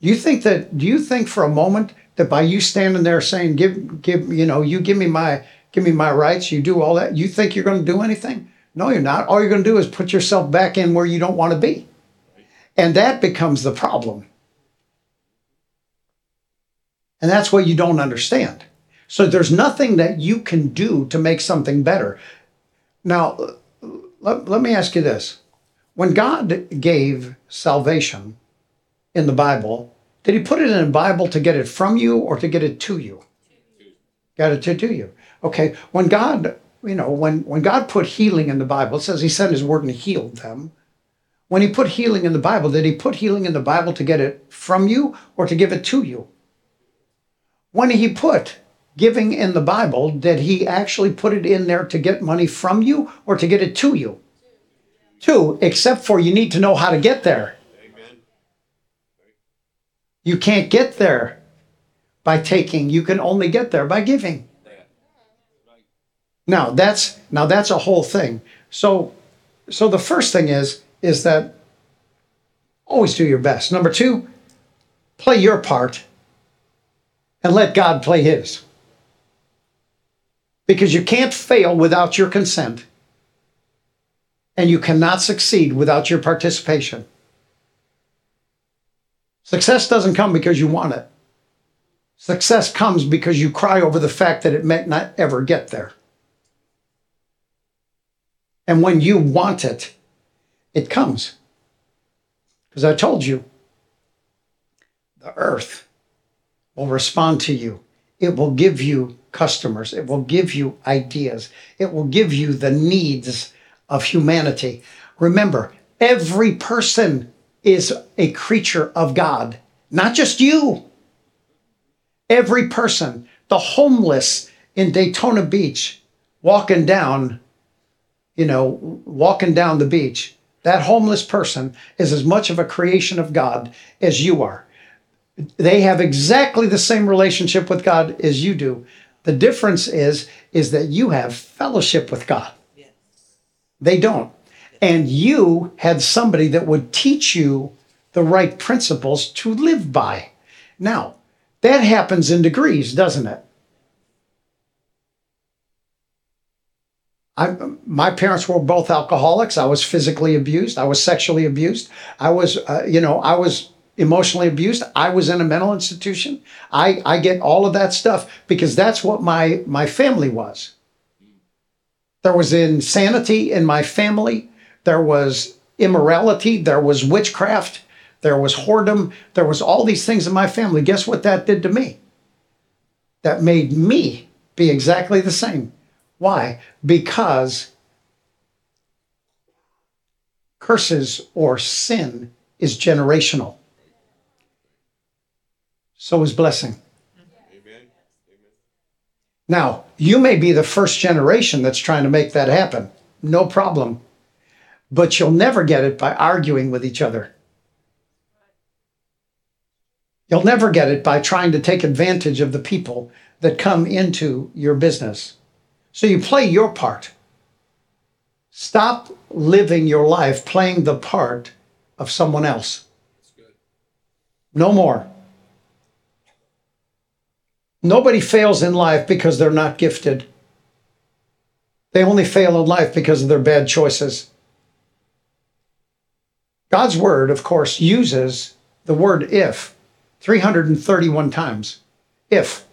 Do You think that, do you think for a moment that by you standing there saying, give, give, you know, you give me my, give me my rights, you do all that, you think you're going to do anything? No, you're not. All you're going to do is put yourself back in where you don't want to be. And that becomes the problem. And that's what you don't understand. So there's nothing that you can do to make something better. Now, let, let me ask you this. When God gave salvation in the Bible, Did he put it in the Bible to get it from you or to get it to you? Got it to you. Okay. When God, you know, when, when God put healing in the Bible, it says he sent his word and healed them. When he put healing in the Bible, did he put healing in the Bible to get it from you or to give it to you? When he put giving in the Bible, did he actually put it in there to get money from you or to get it to you? Two, except for you need to know how to get there. You can't get there by taking. You can only get there by giving. Now that's now that's a whole thing. So so the first thing is is that always do your best. Number 2, play your part and let God play his. Because you can't fail without your consent. And you cannot succeed without your participation. Success doesn't come because you want it. Success comes because you cry over the fact that it may not ever get there. And when you want it, it comes. Because I told you, the earth will respond to you. It will give you customers. It will give you ideas. It will give you the needs of humanity. Remember, every person is a creature of God, not just you. Every person, the homeless in Daytona Beach, walking down, you know, walking down the beach, that homeless person is as much of a creation of God as you are. They have exactly the same relationship with God as you do. The difference is is that you have fellowship with God. Yes. They don't. And you had somebody that would teach you the right principles to live by. Now, that happens in degrees, doesn't it? I, my parents were both alcoholics. I was physically abused. I was sexually abused. I was, uh, you know, I was emotionally abused. I was in a mental institution. I, I get all of that stuff because that's what my, my family was. There was insanity in my family. There was immorality. There was witchcraft. There was whoredom. There was all these things in my family. Guess what that did to me? That made me be exactly the same. Why? Because curses or sin is generational. So is blessing. Amen. Now, you may be the first generation that's trying to make that happen. No problem. But you'll never get it by arguing with each other. You'll never get it by trying to take advantage of the people that come into your business. So you play your part. Stop living your life playing the part of someone else. No more. Nobody fails in life because they're not gifted. They only fail in life because of their bad choices. God's word, of course, uses the word if 331 times. If,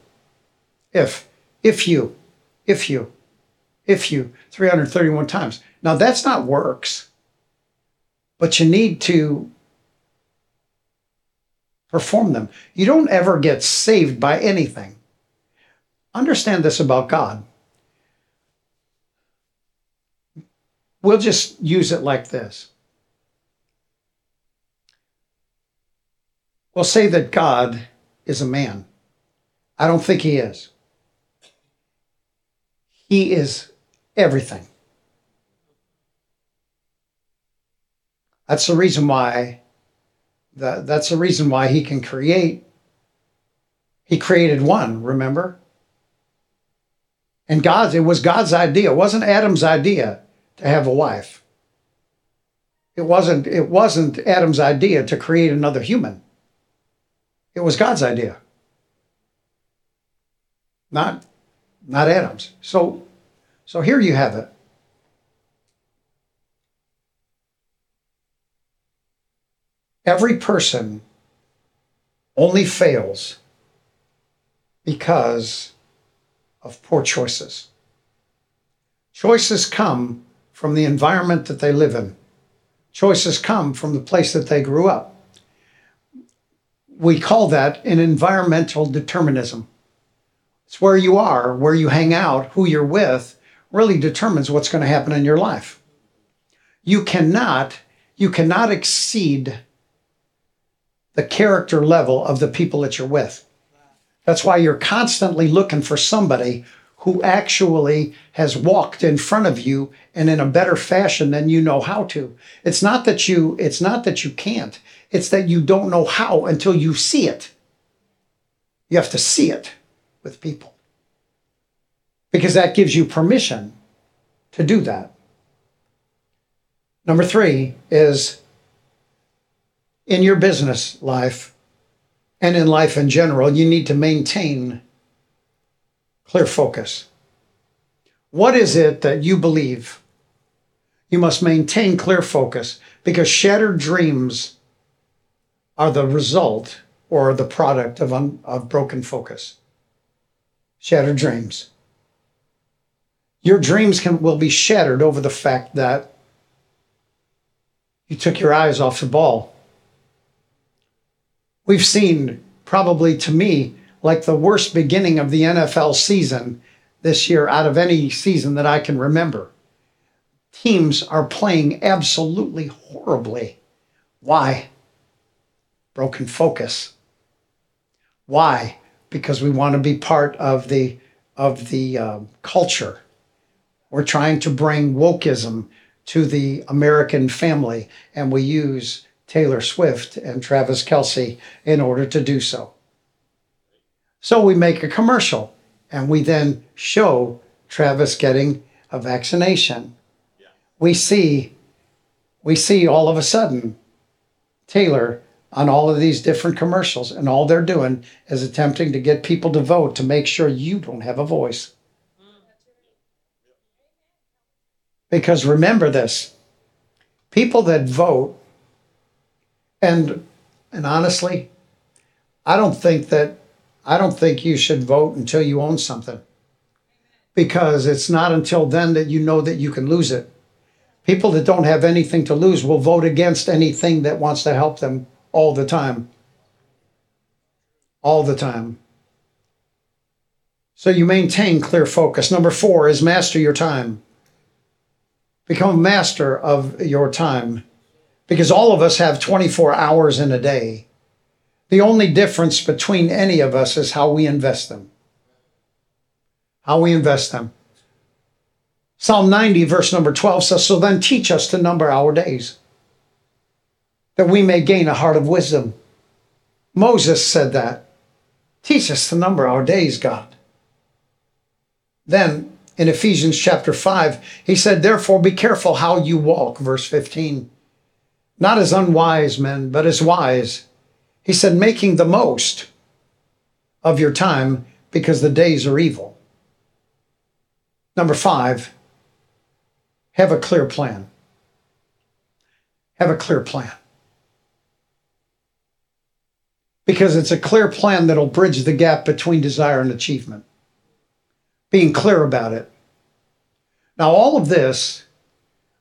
if, if you if you, if you, 331 times. Now that's not works, but you need to perform them. You don't ever get saved by anything. Understand this about God. We'll just use it like this. We'll say that God is a man. I don't think he is. He is everything. That's the reason why that, that's the reason why he can create. He created one, remember? And God's it was God's idea. It wasn't Adam's idea to have a wife. It wasn't it wasn't Adam's idea to create another human. It was God's idea. Not not Adam's. So, so here you have it. Every person only fails because of poor choices. Choices come from the environment that they live in. Choices come from the place that they grew up. we call that an environmental determinism. It's where you are, where you hang out, who you're with, really determines what's going to happen in your life. You cannot, you cannot exceed the character level of the people that you're with. That's why you're constantly looking for somebody who actually has walked in front of you and in a better fashion than you know how to. It's not that you it's not that you can't. It's that you don't know how until you see it. You have to see it with people. Because that gives you permission to do that. Number 3 is in your business life and in life in general, you need to maintain clear focus. What is it that you believe? You must maintain clear focus because shattered dreams are the result or the product of, un, of broken focus. Shattered dreams. Your dreams can, will be shattered over the fact that you took your eyes off the ball. We've seen, probably to me, like the worst beginning of the NFL season this year out of any season that I can remember. Teams are playing absolutely horribly. Why? Broken focus. Why? Because we want to be part of the of the uh, culture. We're trying to bring wokeism to the American family, and we use Taylor Swift and Travis Kelce in order to do so. So we make a commercial and we then show Travis getting a vaccination. We see we see all of a sudden Taylor on all of these different commercials and all they're doing is attempting to get people to vote to make sure you don't have a voice. Because remember this, people that vote and and honestly, I don't think that I don't think you should vote until you own something because it's not until then that you know that you can lose it. People that don't have anything to lose will vote against anything that wants to help them all the time. All the time. So you maintain clear focus. Number four is master your time. Become master of your time because all of us have 24 hours in a day. The only difference between any of us is how we invest them. How we invest them. Psalm 90, verse number 12 says, So then teach us to number our days, that we may gain a heart of wisdom. Moses said that. Teach us to number our days, God. Then in Ephesians chapter 5, he said, Therefore be careful how you walk, verse 15. Not as unwise men, but as wise he said, making the most of your time because the days are evil. Number five, have a clear plan. Have a clear plan. Because it's a clear plan that'll bridge the gap between desire and achievement. Being clear about it. Now, all of this,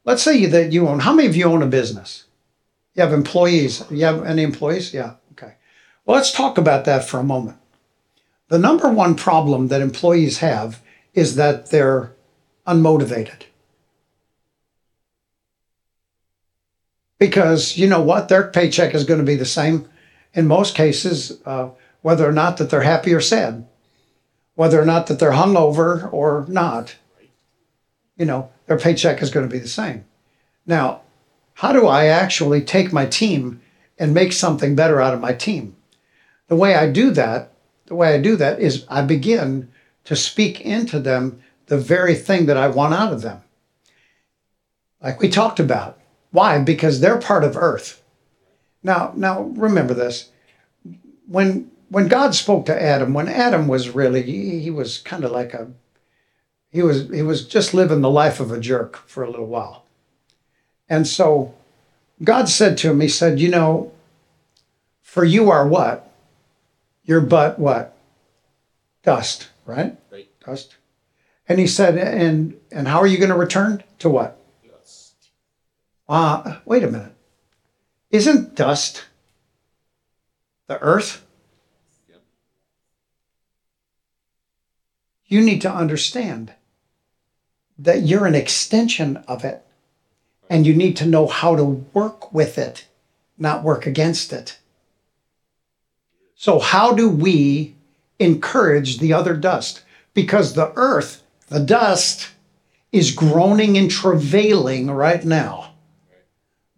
let's say that you own, how many of you own a business? You have employees. You have any employees? Yeah. Okay. Well, let's talk about that for a moment. The number one problem that employees have is that they're unmotivated. Because you know what? Their paycheck is going to be the same in most cases, uh, whether or not that they're happy or sad, whether or not that they're hungover or not. You know, their paycheck is going to be the same. Now, how do I actually take my team and make something better out of my team? the way I do that, the way I do that is I begin to speak into them the very thing that I want out of them. Like we talked about. Why? Because they're part of earth. Now, now remember this. When when God spoke to Adam, when Adam was really he, he was kind of like a he was he was just living the life of a jerk for a little while. And so God said to him, He said, You know, for you are what? your butt what? Dust, right? Right. Dust. And he said, and and how are you going to return to what? Dust. Uh, wait a minute. Isn't dust the earth, Yep. you need to understand that you're an extension of it and you need to know how to work with it, not work against it. So, how do we encourage the other dust? Because the earth, the dust, is groaning and travailing right now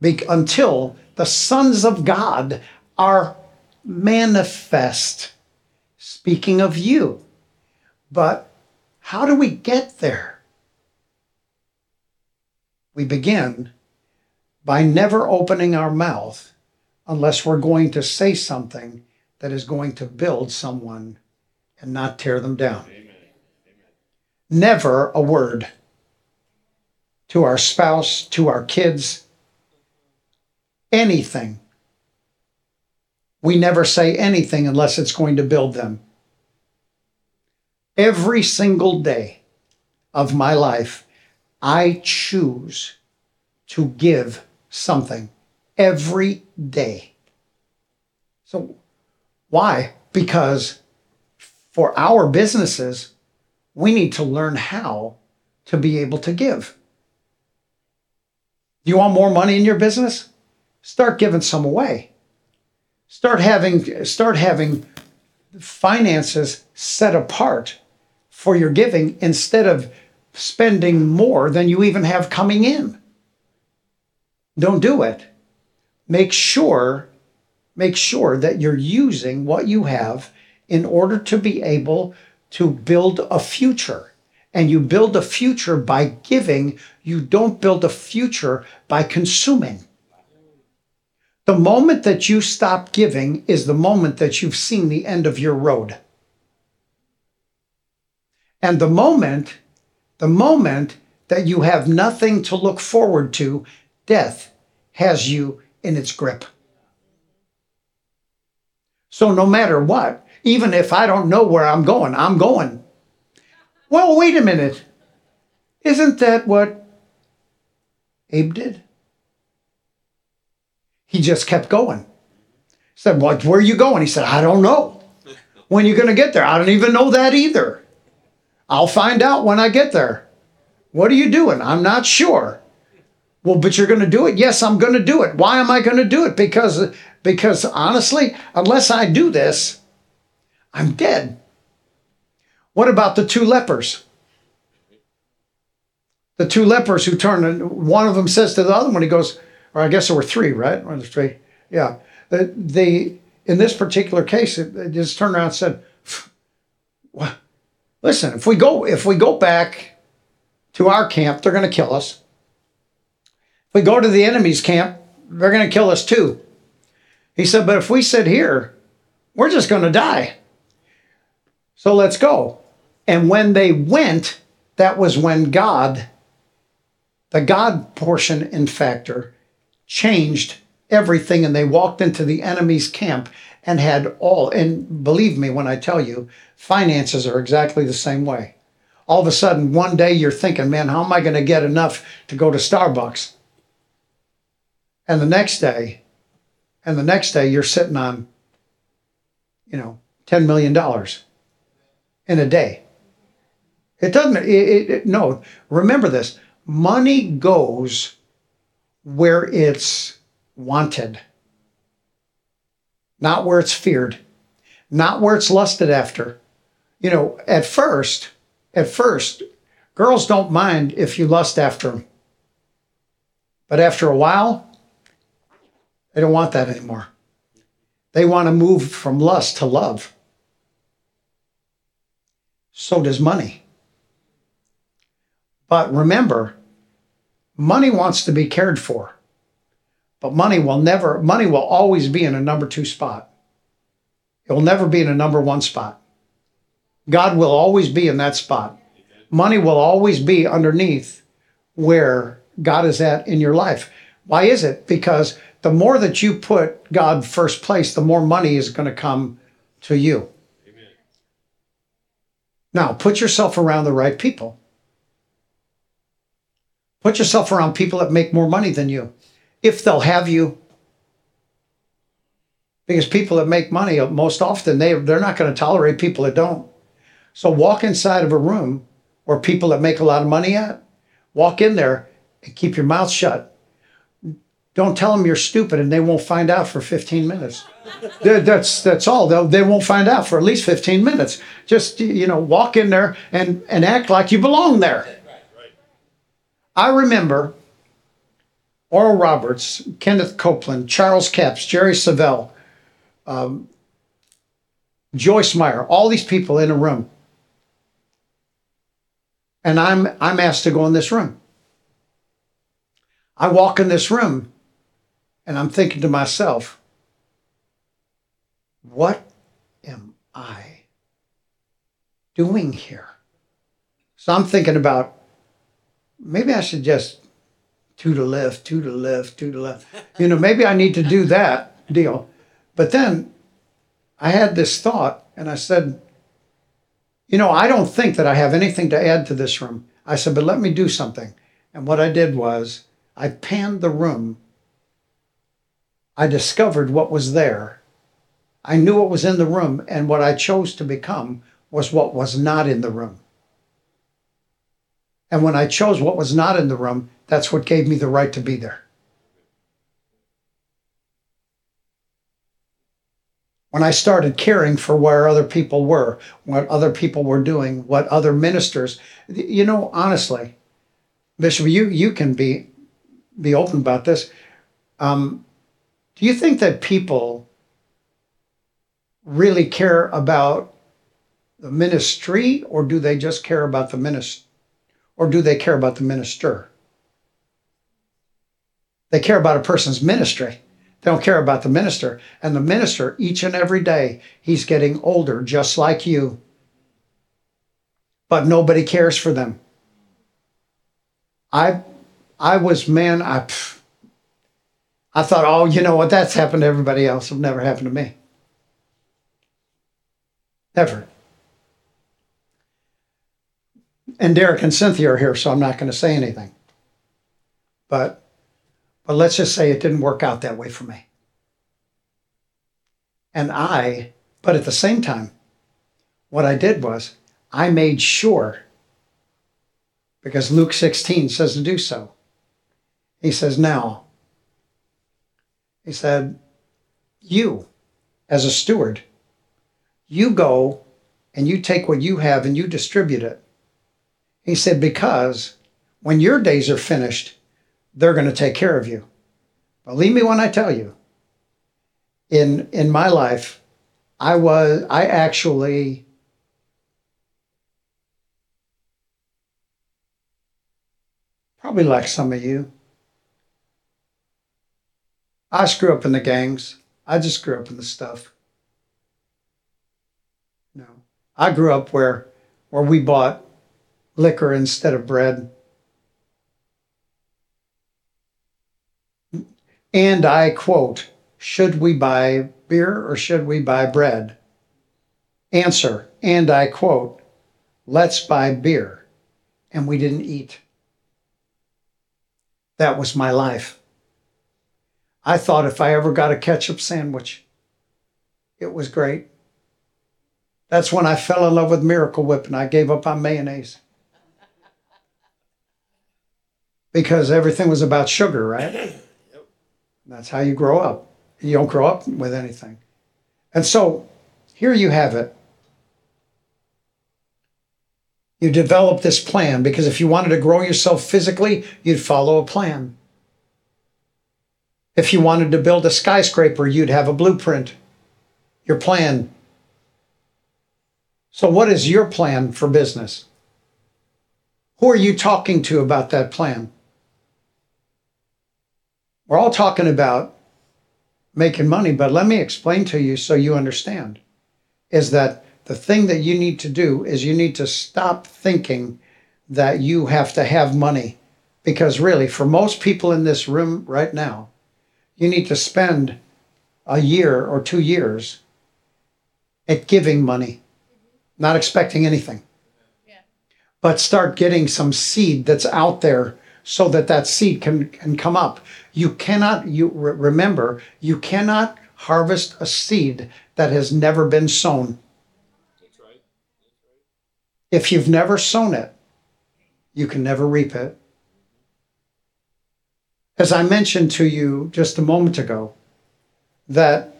Be- until the sons of God are manifest. Speaking of you. But how do we get there? We begin by never opening our mouth unless we're going to say something that is going to build someone and not tear them down. Amen. Never a word to our spouse, to our kids, anything. We never say anything unless it's going to build them. Every single day of my life, I choose to give something every day. So, why? Because for our businesses, we need to learn how to be able to give. You want more money in your business? Start giving some away. Start having start having finances set apart for your giving instead of spending more than you even have coming in. Don't do it. Make sure make sure that you're using what you have in order to be able to build a future. And you build a future by giving, you don't build a future by consuming. The moment that you stop giving is the moment that you've seen the end of your road. And the moment, the moment that you have nothing to look forward to, death has you in its grip. So no matter what, even if I don't know where I'm going, I'm going. Well, wait a minute. Isn't that what Abe did? He just kept going. Said, What where are you going? He said, I don't know. When are you gonna get there? I don't even know that either. I'll find out when I get there. What are you doing? I'm not sure. Well, but you're going to do it? Yes, I'm going to do it. Why am I going to do it? Because because honestly, unless I do this, I'm dead. What about the two lepers? The two lepers who turned, and one of them says to the other one, he goes, or I guess there were three, right? Or three, yeah. The, the in this particular case, it, it just turned around and said, well, "Listen, if we go if we go back to our camp, they're going to kill us. If we go to the enemy's camp, they're going to kill us too." He said, "But if we sit here, we're just going to die." So let's go. And when they went, that was when God, the God portion and factor, changed everything and they walked into the enemy's camp and had all, and believe me when I tell you, finances are exactly the same way. All of a sudden, one day you're thinking, man, how am I going to get enough to go to Starbucks? And the next day, and the next day you're sitting on, you know, $10 million in a day. It doesn't, it, it, it, no, remember this money goes where it's wanted, not where it's feared, not where it's lusted after. You know, at first, at first, girls don't mind if you lust after them. But after a while, they don't want that anymore. They want to move from lust to love so does money. But remember, money wants to be cared for. But money will never, money will always be in a number two spot. It will never be in a number one spot. God will always be in that spot. Money will always be underneath where God is at in your life. Why is it? Because the more that you put God first place, the more money is going to come to you. Amen. Now, put yourself around the right people. Put yourself around people that make more money than you, if they'll have you. because people that make money most often they they're not going to tolerate people that don't. So walk inside of a room where people that make a lot of money at, walk in there and keep your mouth shut. Don't tell them you're stupid and they won't find out for 15 minutes. that's that's all. They'll, they won't find out for at least 15 minutes. Just you know, walk in there and and act like you belong there. I remember Oral Roberts, Kenneth Copeland, Charles Capps, Jerry Savelle, um, Joyce Meyer, all these people in a room. And I'm, I'm asked to go in this room. I walk in this room and I'm thinking to myself, what am I doing here? So I'm thinking about maybe I should just to the left, to the left, to the left. You know, maybe I need to do that deal. But then I had this thought and I said, you know, I don't think that I have anything to add to this room. I said, but let me do something. And what I did was I panned the room. I discovered what was there. I knew what was in the room, and what I chose to become was what was not in the room. And when I chose what was not in the room, that's what gave me the right to be there. When I started caring for where other people were, what other people were doing, what other ministers, you know, honestly, Bishop, you you can be be open about this. Um, do you think that people really care about the ministry, or do they just care about the ministry, or do they care about the minister? They care about a person's ministry. They don't care about the minister. And the minister, each and every day, he's getting older, just like you. But nobody cares for them. I, I was, man, I, I thought, oh, you know what? That's happened to everybody else. It'll never happen to me. Never. And Derek and Cynthia are here, so I'm not going to say anything. But but let's just say it didn't work out that way for me. And I, but at the same time, what I did was I made sure, because Luke 16 says to do so. He says, Now, he said, You, as a steward, you go and you take what you have and you distribute it. He said, Because when your days are finished, they're going to take care of you. Believe me when I tell you, in in my life, I was I actually probably like some of you. I grew up in the gangs. I just grew up in the stuff. No. I grew up where where we bought liquor instead of bread. And I quote, should we buy beer or should we buy bread? Answer, and I quote, let's buy beer. And we didn't eat. That was my life. I thought if I ever got a ketchup sandwich, it was great. That's when I fell in love with Miracle Whip and I gave up on mayonnaise. Because everything was about sugar, right? yep. That's how you grow up. You don't grow up with anything. And so here you have it. You develop this plan because if you wanted to grow yourself physically, you'd follow a plan. If you wanted to build a skyscraper, you'd have a blueprint, your plan. So, what is your plan for business? Who are you talking to about that plan? We're all talking about making money, but let me explain to you so you understand is that the thing that you need to do is you need to stop thinking that you have to have money. Because really, for most people in this room right now, you need to spend a year or two years at giving money, not expecting anything. Yeah. But start getting some seed that's out there so that that seed can, can come up. You cannot, you remember, you cannot harvest a seed that has never been sown. That's right. If you've never sown it, you can never reap it. As I mentioned to you just a moment ago, that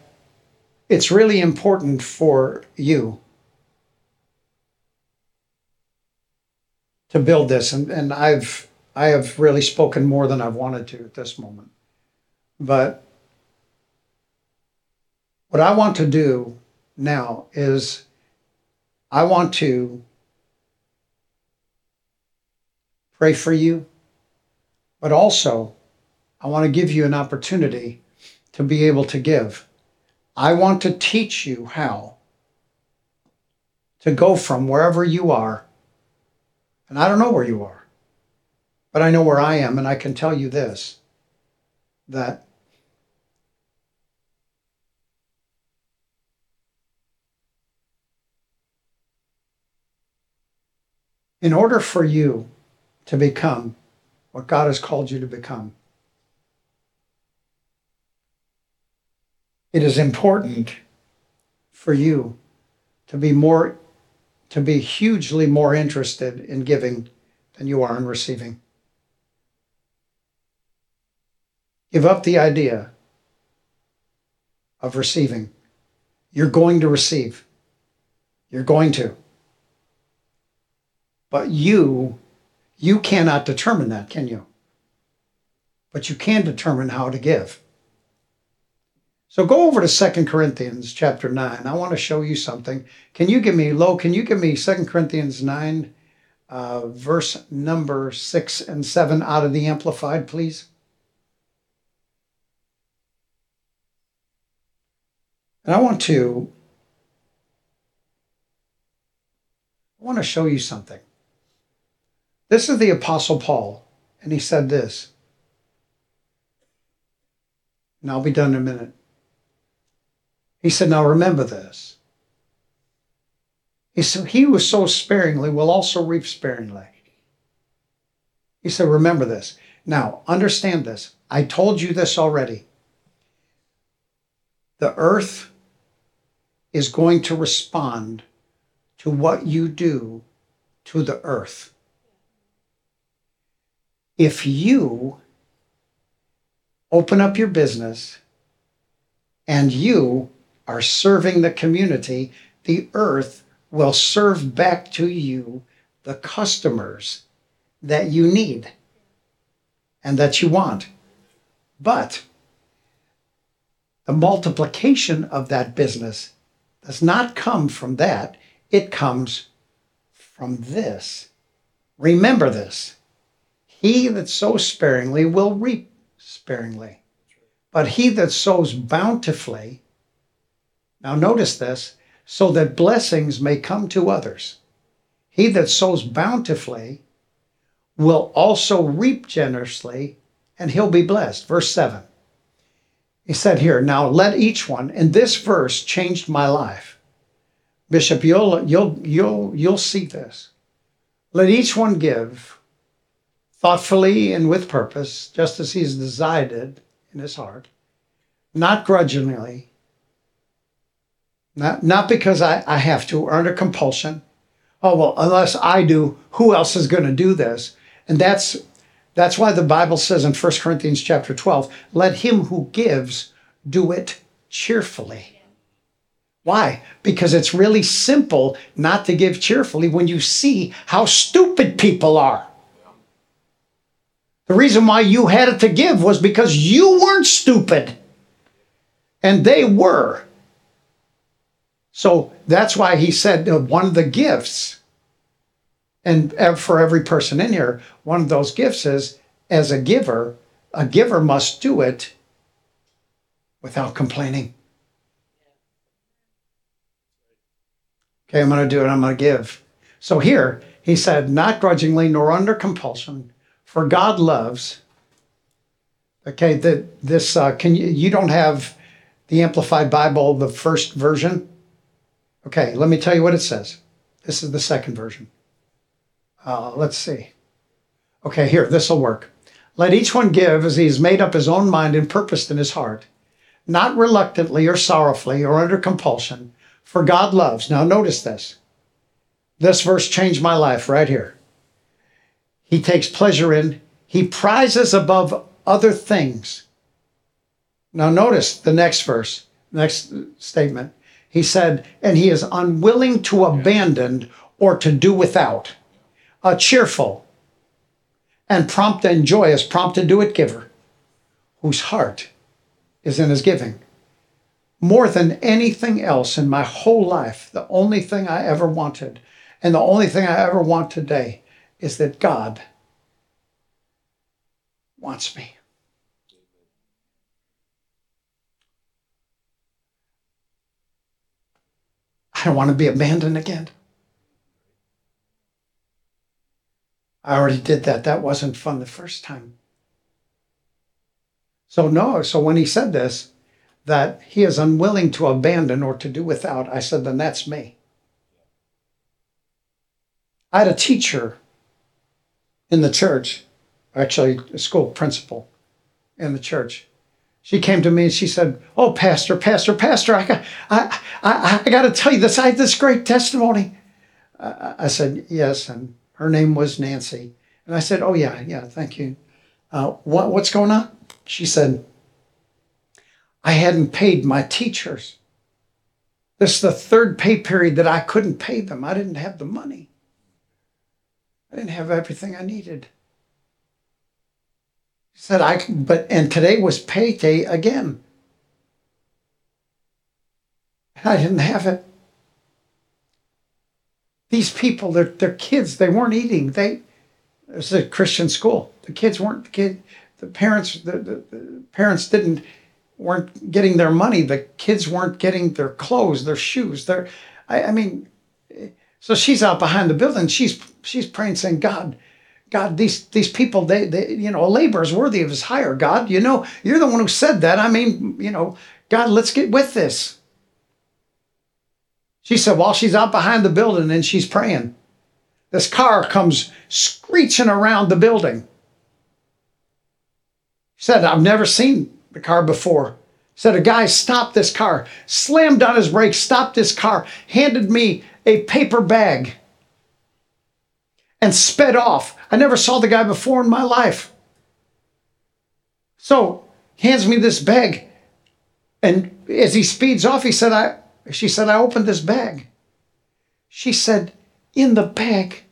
it's really important for you to build this and, and I've I have really spoken more than I've wanted to at this moment. But what I want to do now is I want to pray for you, but also I want to give you an opportunity to be able to give. I want to teach you how to go from wherever you are, and I don't know where you are, but I know where I am, and I can tell you this that in order for you to become what God has called you to become, it is important for you to be more to be hugely more interested in giving than you are in receiving. Give up the idea of receiving. You're going to receive. You're going to. But you you cannot determine that, can you? But you can determine how to give. So go over to Second Corinthians chapter 9. I want to show you something. Can you give me, Lo, can you give me Second Corinthians 9, uh, verse number 6 and 7 out of the Amplified, please? And I want to I want to show you something. This is the Apostle Paul, and he said this. And I'll be done in a minute. He said, Now remember this. He said, He who sows sparingly will also reap sparingly. He said, Remember this. Now, understand this. I told you this already. The earth is going to respond to what you do to the earth. If you open up your business and you are serving the community, the earth will serve back to you the customers that you need and that you want. But the multiplication of that business does not come from that, it comes from this. Remember this. He that sows sparingly will reap sparingly, but he that sows bountifully now, notice this so that blessings may come to others. He that sows bountifully will also reap generously, and he'll be blessed. Verse 7. He said here, Now let each one, and this verse changed my life. Bishop, you'll, you'll, you'll, you'll see this. Let each one give thoughtfully and with purpose, just as he's decided in his heart, not grudgingly, not, not because I, I have to or under compulsion. Oh, well, unless I do, who else is going to do this? And that's that's why the Bible says in 1 Corinthians chapter 12, let him who gives do it cheerfully. Why? Because it's really simple not to give cheerfully when you see how stupid people are. The reason why you had it to give was because you weren't stupid and they were. So that's why he said uh, one of the gifts, and for every person in here, one of those gifts is as a giver, a giver must do it without complaining. Okay, I'm going to do it. I'm going to give. So here, he said, not grudgingly nor under compulsion, for God loves. Okay, that this uh, can you you don't have the Amplified Bible, the first version. Okay, let me tell you what it says. This is the second version. Uh, let's see. Okay, here, this will work. Let each one give as he has made up his own mind and purposed in his heart, not reluctantly or sorrowfully or under compulsion, for God loves. Now, notice this. This verse changed my life right here. He takes pleasure in, he prizes above other things. Now, notice the next verse, next statement. He said, and he is unwilling to abandon or to do without. A cheerful and prompt and joyous, prompt to do it giver, whose heart is in his giving. More than anything else in my whole life, the only thing I ever wanted, and the only thing I ever want today, is that God wants me. I don't want to be abandoned again. I already did that. That wasn't fun the first time. So, no, so when he said this, that he is unwilling to abandon or to do without, I said, then that's me. I had a teacher in the church, actually, a school principal in the church. She came to me and she said, Oh, Pastor, Pastor, Pastor, I got, I, I, I got to tell you this. I had this great testimony. I said, Yes. And her name was Nancy. And I said, Oh, yeah, yeah, thank you. Uh, what, what's going on? She said, I hadn't paid my teachers. This is the third pay period that I couldn't pay them. I didn't have the money. I didn't have everything I needed. She said, I but and today was payday again. I didn't have it. These people, they're, they're kids, they weren't eating. They was a Christian school. The kids weren't the kid the parents the, the, the parents didn't weren't getting their money. The kids weren't getting their clothes, their shoes. Their I, I mean so she's out behind the building. She's she's praying, saying, God, God, these these people, they, they you know, a labor is worthy of his hire. God, you know, you're the one who said that. I mean, you know, God, let's get with this. She said, while she's out behind the building and she's praying, this car comes screeching around the building. She said, I've never seen the car before. Said a guy stopped this car, slammed on his brakes, stopped this car, handed me a paper bag, and sped off. I never saw the guy before in my life. So hands me this bag. And as he speeds off, he said, I she said, I opened this bag. She said, in the bag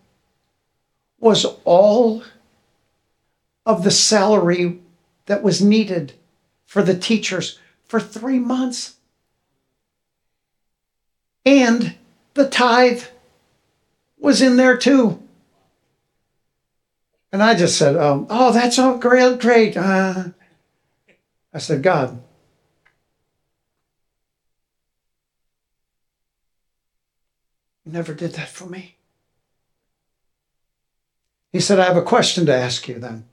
was all of the salary that was needed for the teachers for three months. And the tithe was in there too. And I just said, um, Oh, that's all great, great. Uh, I said, God, you never did that for me. He said, I have a question to ask you then.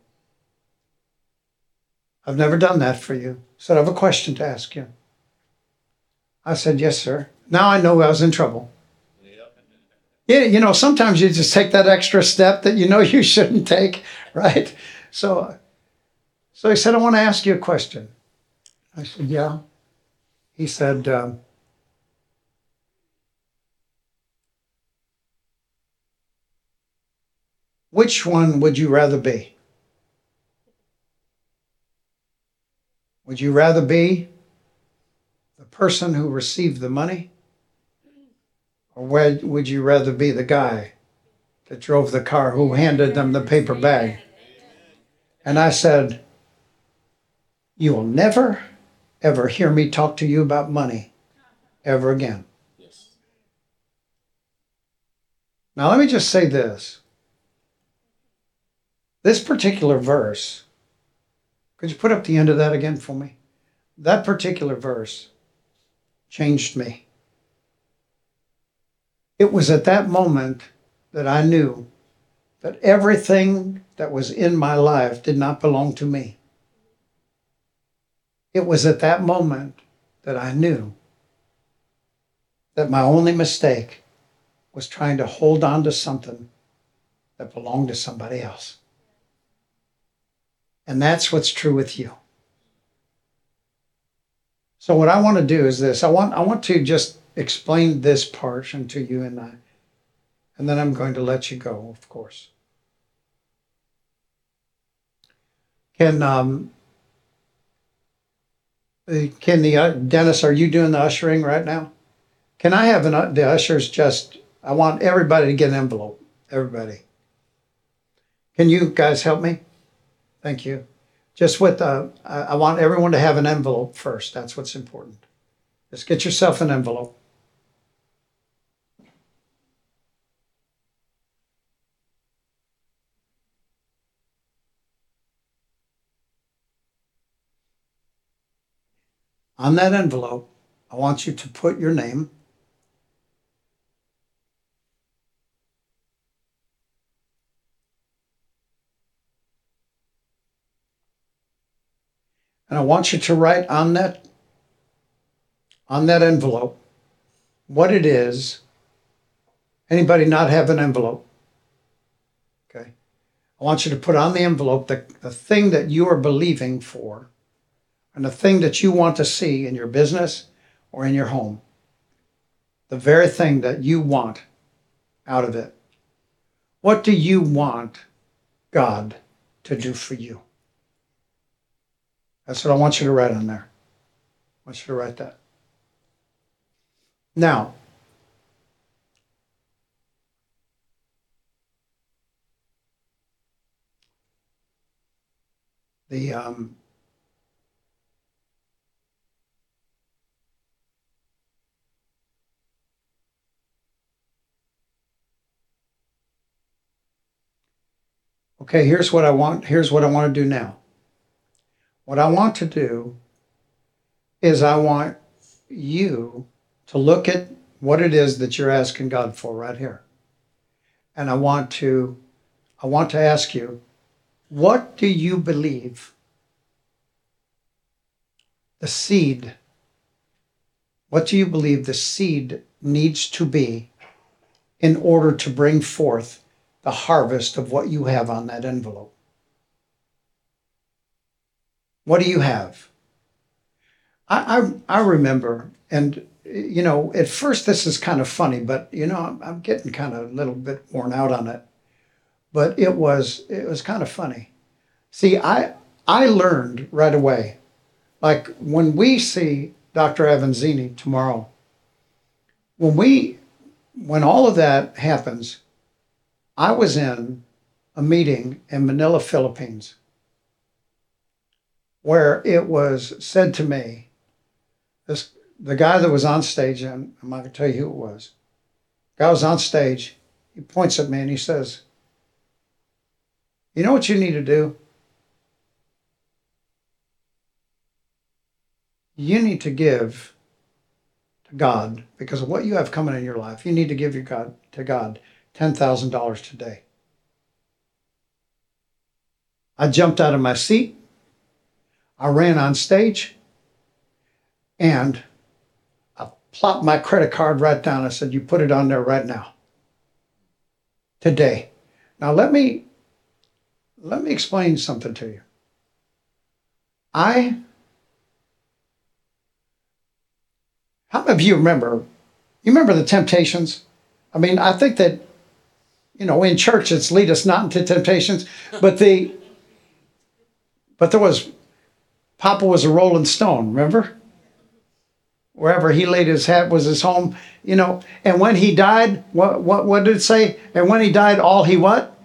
I've never done that for you. He said, I have a question to ask you. I said, Yes, sir. Now I know I was in trouble. Yeah, you know, sometimes you just take that extra step that you know you shouldn't take, right? So, so he said, I want to ask you a question. I said, Yeah. He said, um, Which one would you rather be? Would you rather be the person who received the money? Or would you rather be the guy that drove the car who handed them the paper bag? And I said, You will never, ever hear me talk to you about money ever again. Now, let me just say this. This particular verse, could you put up the end of that again for me? That particular verse changed me. It was at that moment that I knew that everything that was in my life did not belong to me. It was at that moment that I knew that my only mistake was trying to hold on to something that belonged to somebody else. And that's what's true with you. So what I want to do is this. I want I want to just explain this portion to you and I, and then I'm going to let you go, of course. Can um, can the uh, Dennis? Are you doing the ushering right now? Can I have an, uh, the ushers just? I want everybody to get an envelope. Everybody. Can you guys help me? Thank you. Just with uh, I want everyone to have an envelope first. That's what's important. Just get yourself an envelope. On that envelope, I want you to put your name. And I want you to write on that on that envelope what it is. Anybody not have an envelope? Okay. I want you to put on the envelope the, the thing that you are believing for and the thing that you want to see in your business or in your home. The very thing that you want out of it. What do you want God to do for you? That's what I want you to write on there. I want you to write that. Now, the um, okay here's what i want here's what i want to do now what i want to do is i want you to look at what it is that you're asking god for right here and i want to i want to ask you what do you believe the seed what do you believe the seed needs to be in order to bring forth the harvest of what you have on that envelope. What do you have? I, I, I remember, and you know, at first this is kind of funny, but you know, I'm, I'm getting kind of a little bit worn out on it. But it was it was kind of funny. See, I I learned right away, like when we see Dr. Avanzini tomorrow, when we when all of that happens, I was in a meeting in Manila, Philippines, where it was said to me, this the guy that was on stage, and I'm not gonna tell you who it was. Guy was on stage, he points at me and he says, You know what you need to do? You need to give to God because of what you have coming in your life. You need to give your God to God $10,000 today. I jumped out of my seat. I ran on stage and I plopped my credit card right down. I said, You put it on there right now. Today. Now let me let me explain something to you. I how many of you remember you remember the temptations? I mean, I think that you know, in church it's lead us not into temptations, but the but there was Papa was a rolling stone, remember? Wherever he laid his hat was his home, you know. And when he died, what what what did it say? And when he died, all he what?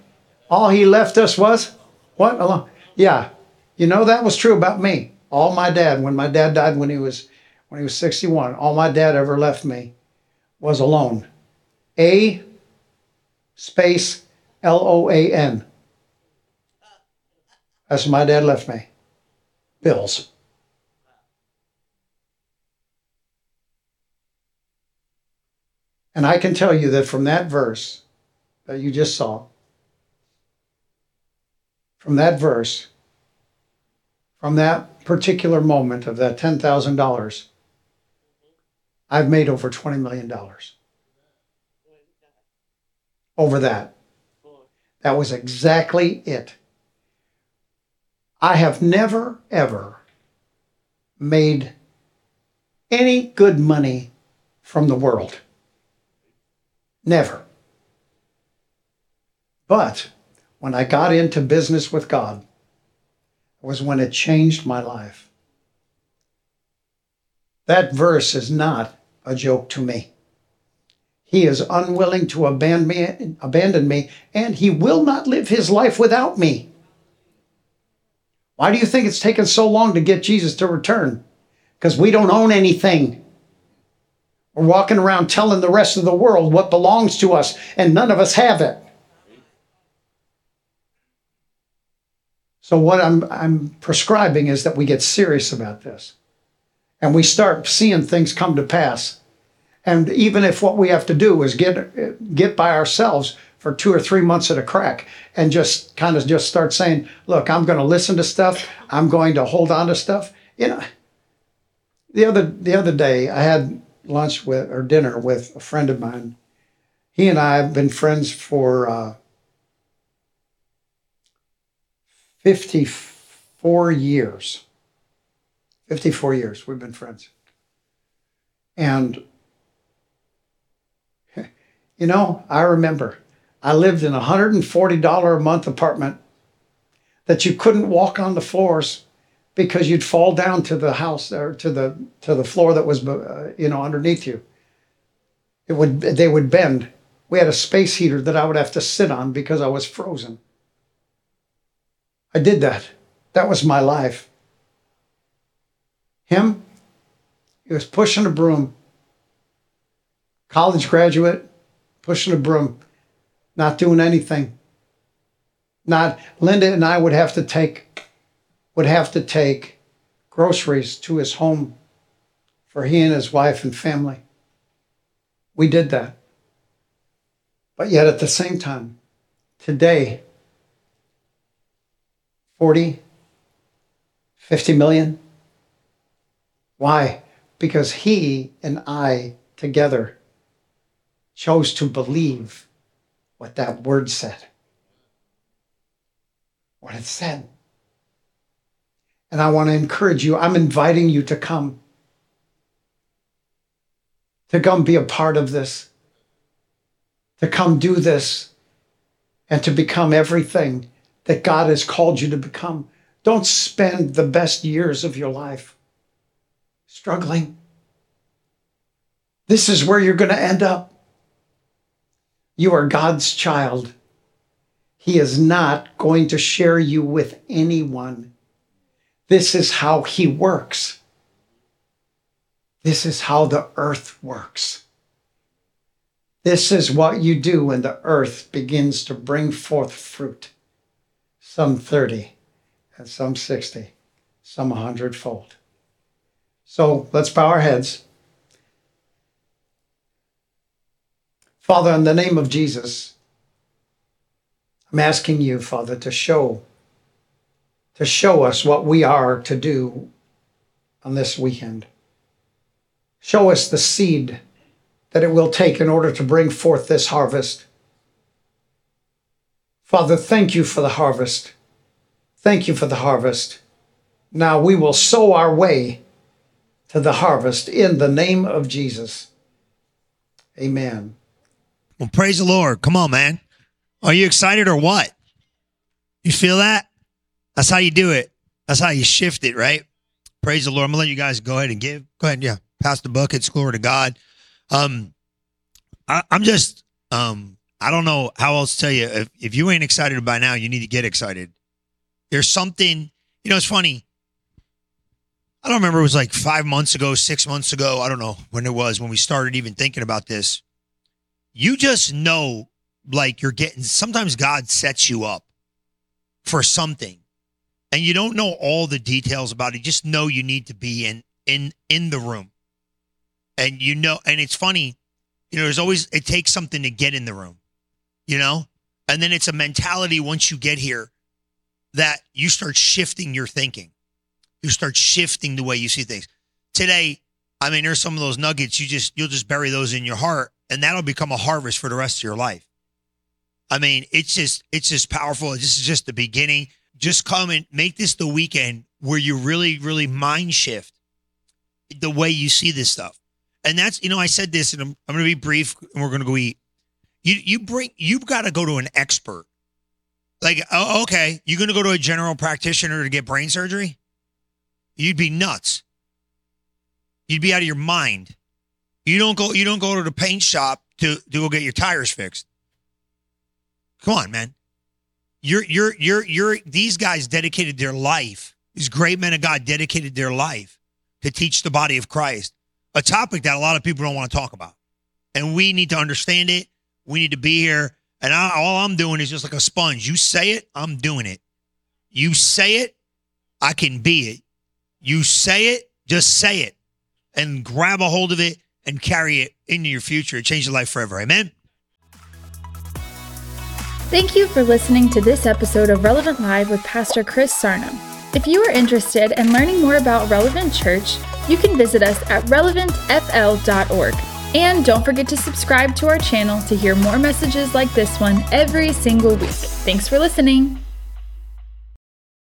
All he left us was what? Alone. Yeah. You know that was true about me. All my dad, when my dad died when he was when he was 61, all my dad ever left me was alone. A space L O A N. That's my dad left me. Bills. And I can tell you that from that verse that you just saw, from that verse, from that particular moment of that $10,000, I've made over $20 million over that. That was exactly it. I have never, ever made any good money from the world. Never. But when I got into business with God, was when it changed my life. That verse is not a joke to me. He is unwilling to abandon me, abandon me, and he will not live his life without me. Why do you think it's taken so long to get Jesus to return? Because we don't own anything. We're walking around telling the rest of the world what belongs to us, and none of us have it. So, what I'm, I'm prescribing is that we get serious about this and we start seeing things come to pass. And even if what we have to do is get, get by ourselves for two or three months at a crack and just kind of just start saying, look, I'm going to listen to stuff, I'm going to hold on to stuff. You know, the other, the other day I had lunch with or dinner with a friend of mine. He and I have been friends for uh, 54 years. 54 years we've been friends. And, you know, I remember I lived in a $140 a month apartment that you couldn't walk on the floors because you'd fall down to the house or to the to the floor that was uh, you know underneath you it would they would bend we had a space heater that i would have to sit on because i was frozen I did that. That was my life. Him, he was pushing a broom. College graduate, pushing a broom, not doing anything. Not Linda and I would have to take would have to take groceries to his home for he and his wife and family. We did that. But yet at the same time, today, 40, 50 million. Why? Because he and I together chose to believe what that word said. What it said. And I want to encourage you, I'm inviting you to come. To come be a part of this. To come do this. And to become everything that God has called you to become. Don't spend the best years of your life struggling. This is where you're going to end up. You are God's child. He is not going to share you with anyone. This is how He works. This is how the earth works. This is what you do when the earth begins to bring forth fruit some 30, and some 60, some a hundredfold. So let's bow our heads. Father, in the name of Jesus, I'm asking you, Father, to show to show us what we are to do on this weekend. Show us the seed that it will take in order to bring forth this harvest. Father, thank you for the harvest. Thank you for the harvest. Now we will sow our way to the harvest in the name of Jesus. Amen. Well, praise the Lord. Come on, man. Are you excited or what? You feel that? That's how you do it. That's how you shift it, right? Praise the Lord. I'm gonna let you guys go ahead and give. Go ahead, yeah. Pass the buckets. Glory to God. Um, I, I'm just um I don't know how else to tell you. If, if you ain't excited by now, you need to get excited. There's something, you know, it's funny. I don't remember, it was like five months ago, six months ago. I don't know when it was when we started even thinking about this. You just know, like, you're getting, sometimes God sets you up for something and you don't know all the details about it. Just know you need to be in, in, in the room. And you know, and it's funny, you know, there's always, it takes something to get in the room you know? And then it's a mentality once you get here that you start shifting your thinking. You start shifting the way you see things. Today, I mean, there's some of those nuggets you just you'll just bury those in your heart, and that'll become a harvest for the rest of your life. I mean, it's just it's just powerful. This is just the beginning. Just come and make this the weekend where you really, really mind shift the way you see this stuff. And that's, you know, I said this and I'm, I'm going to be brief and we're going to go eat. You, you bring, you've got to go to an expert. Like, oh, okay, you're going to go to a general practitioner to get brain surgery? You'd be nuts. You'd be out of your mind. You don't go, you don't go to the paint shop to, to go get your tires fixed. Come on, man. You're, you're, you're, you're, these guys dedicated their life. These great men of God dedicated their life to teach the body of Christ a topic that a lot of people don't want to talk about. And we need to understand it. We need to be here. And I, all I'm doing is just like a sponge. You say it, I'm doing it. You say it, I can be it. You say it, just say it and grab a hold of it and carry it into your future. Change your life forever. Amen. Thank you for listening to this episode of Relevant Live with Pastor Chris Sarnum. If you are interested in learning more about Relevant Church, you can visit us at relevantfl.org. And don't forget to subscribe to our channel to hear more messages like this one every single week. Thanks for listening.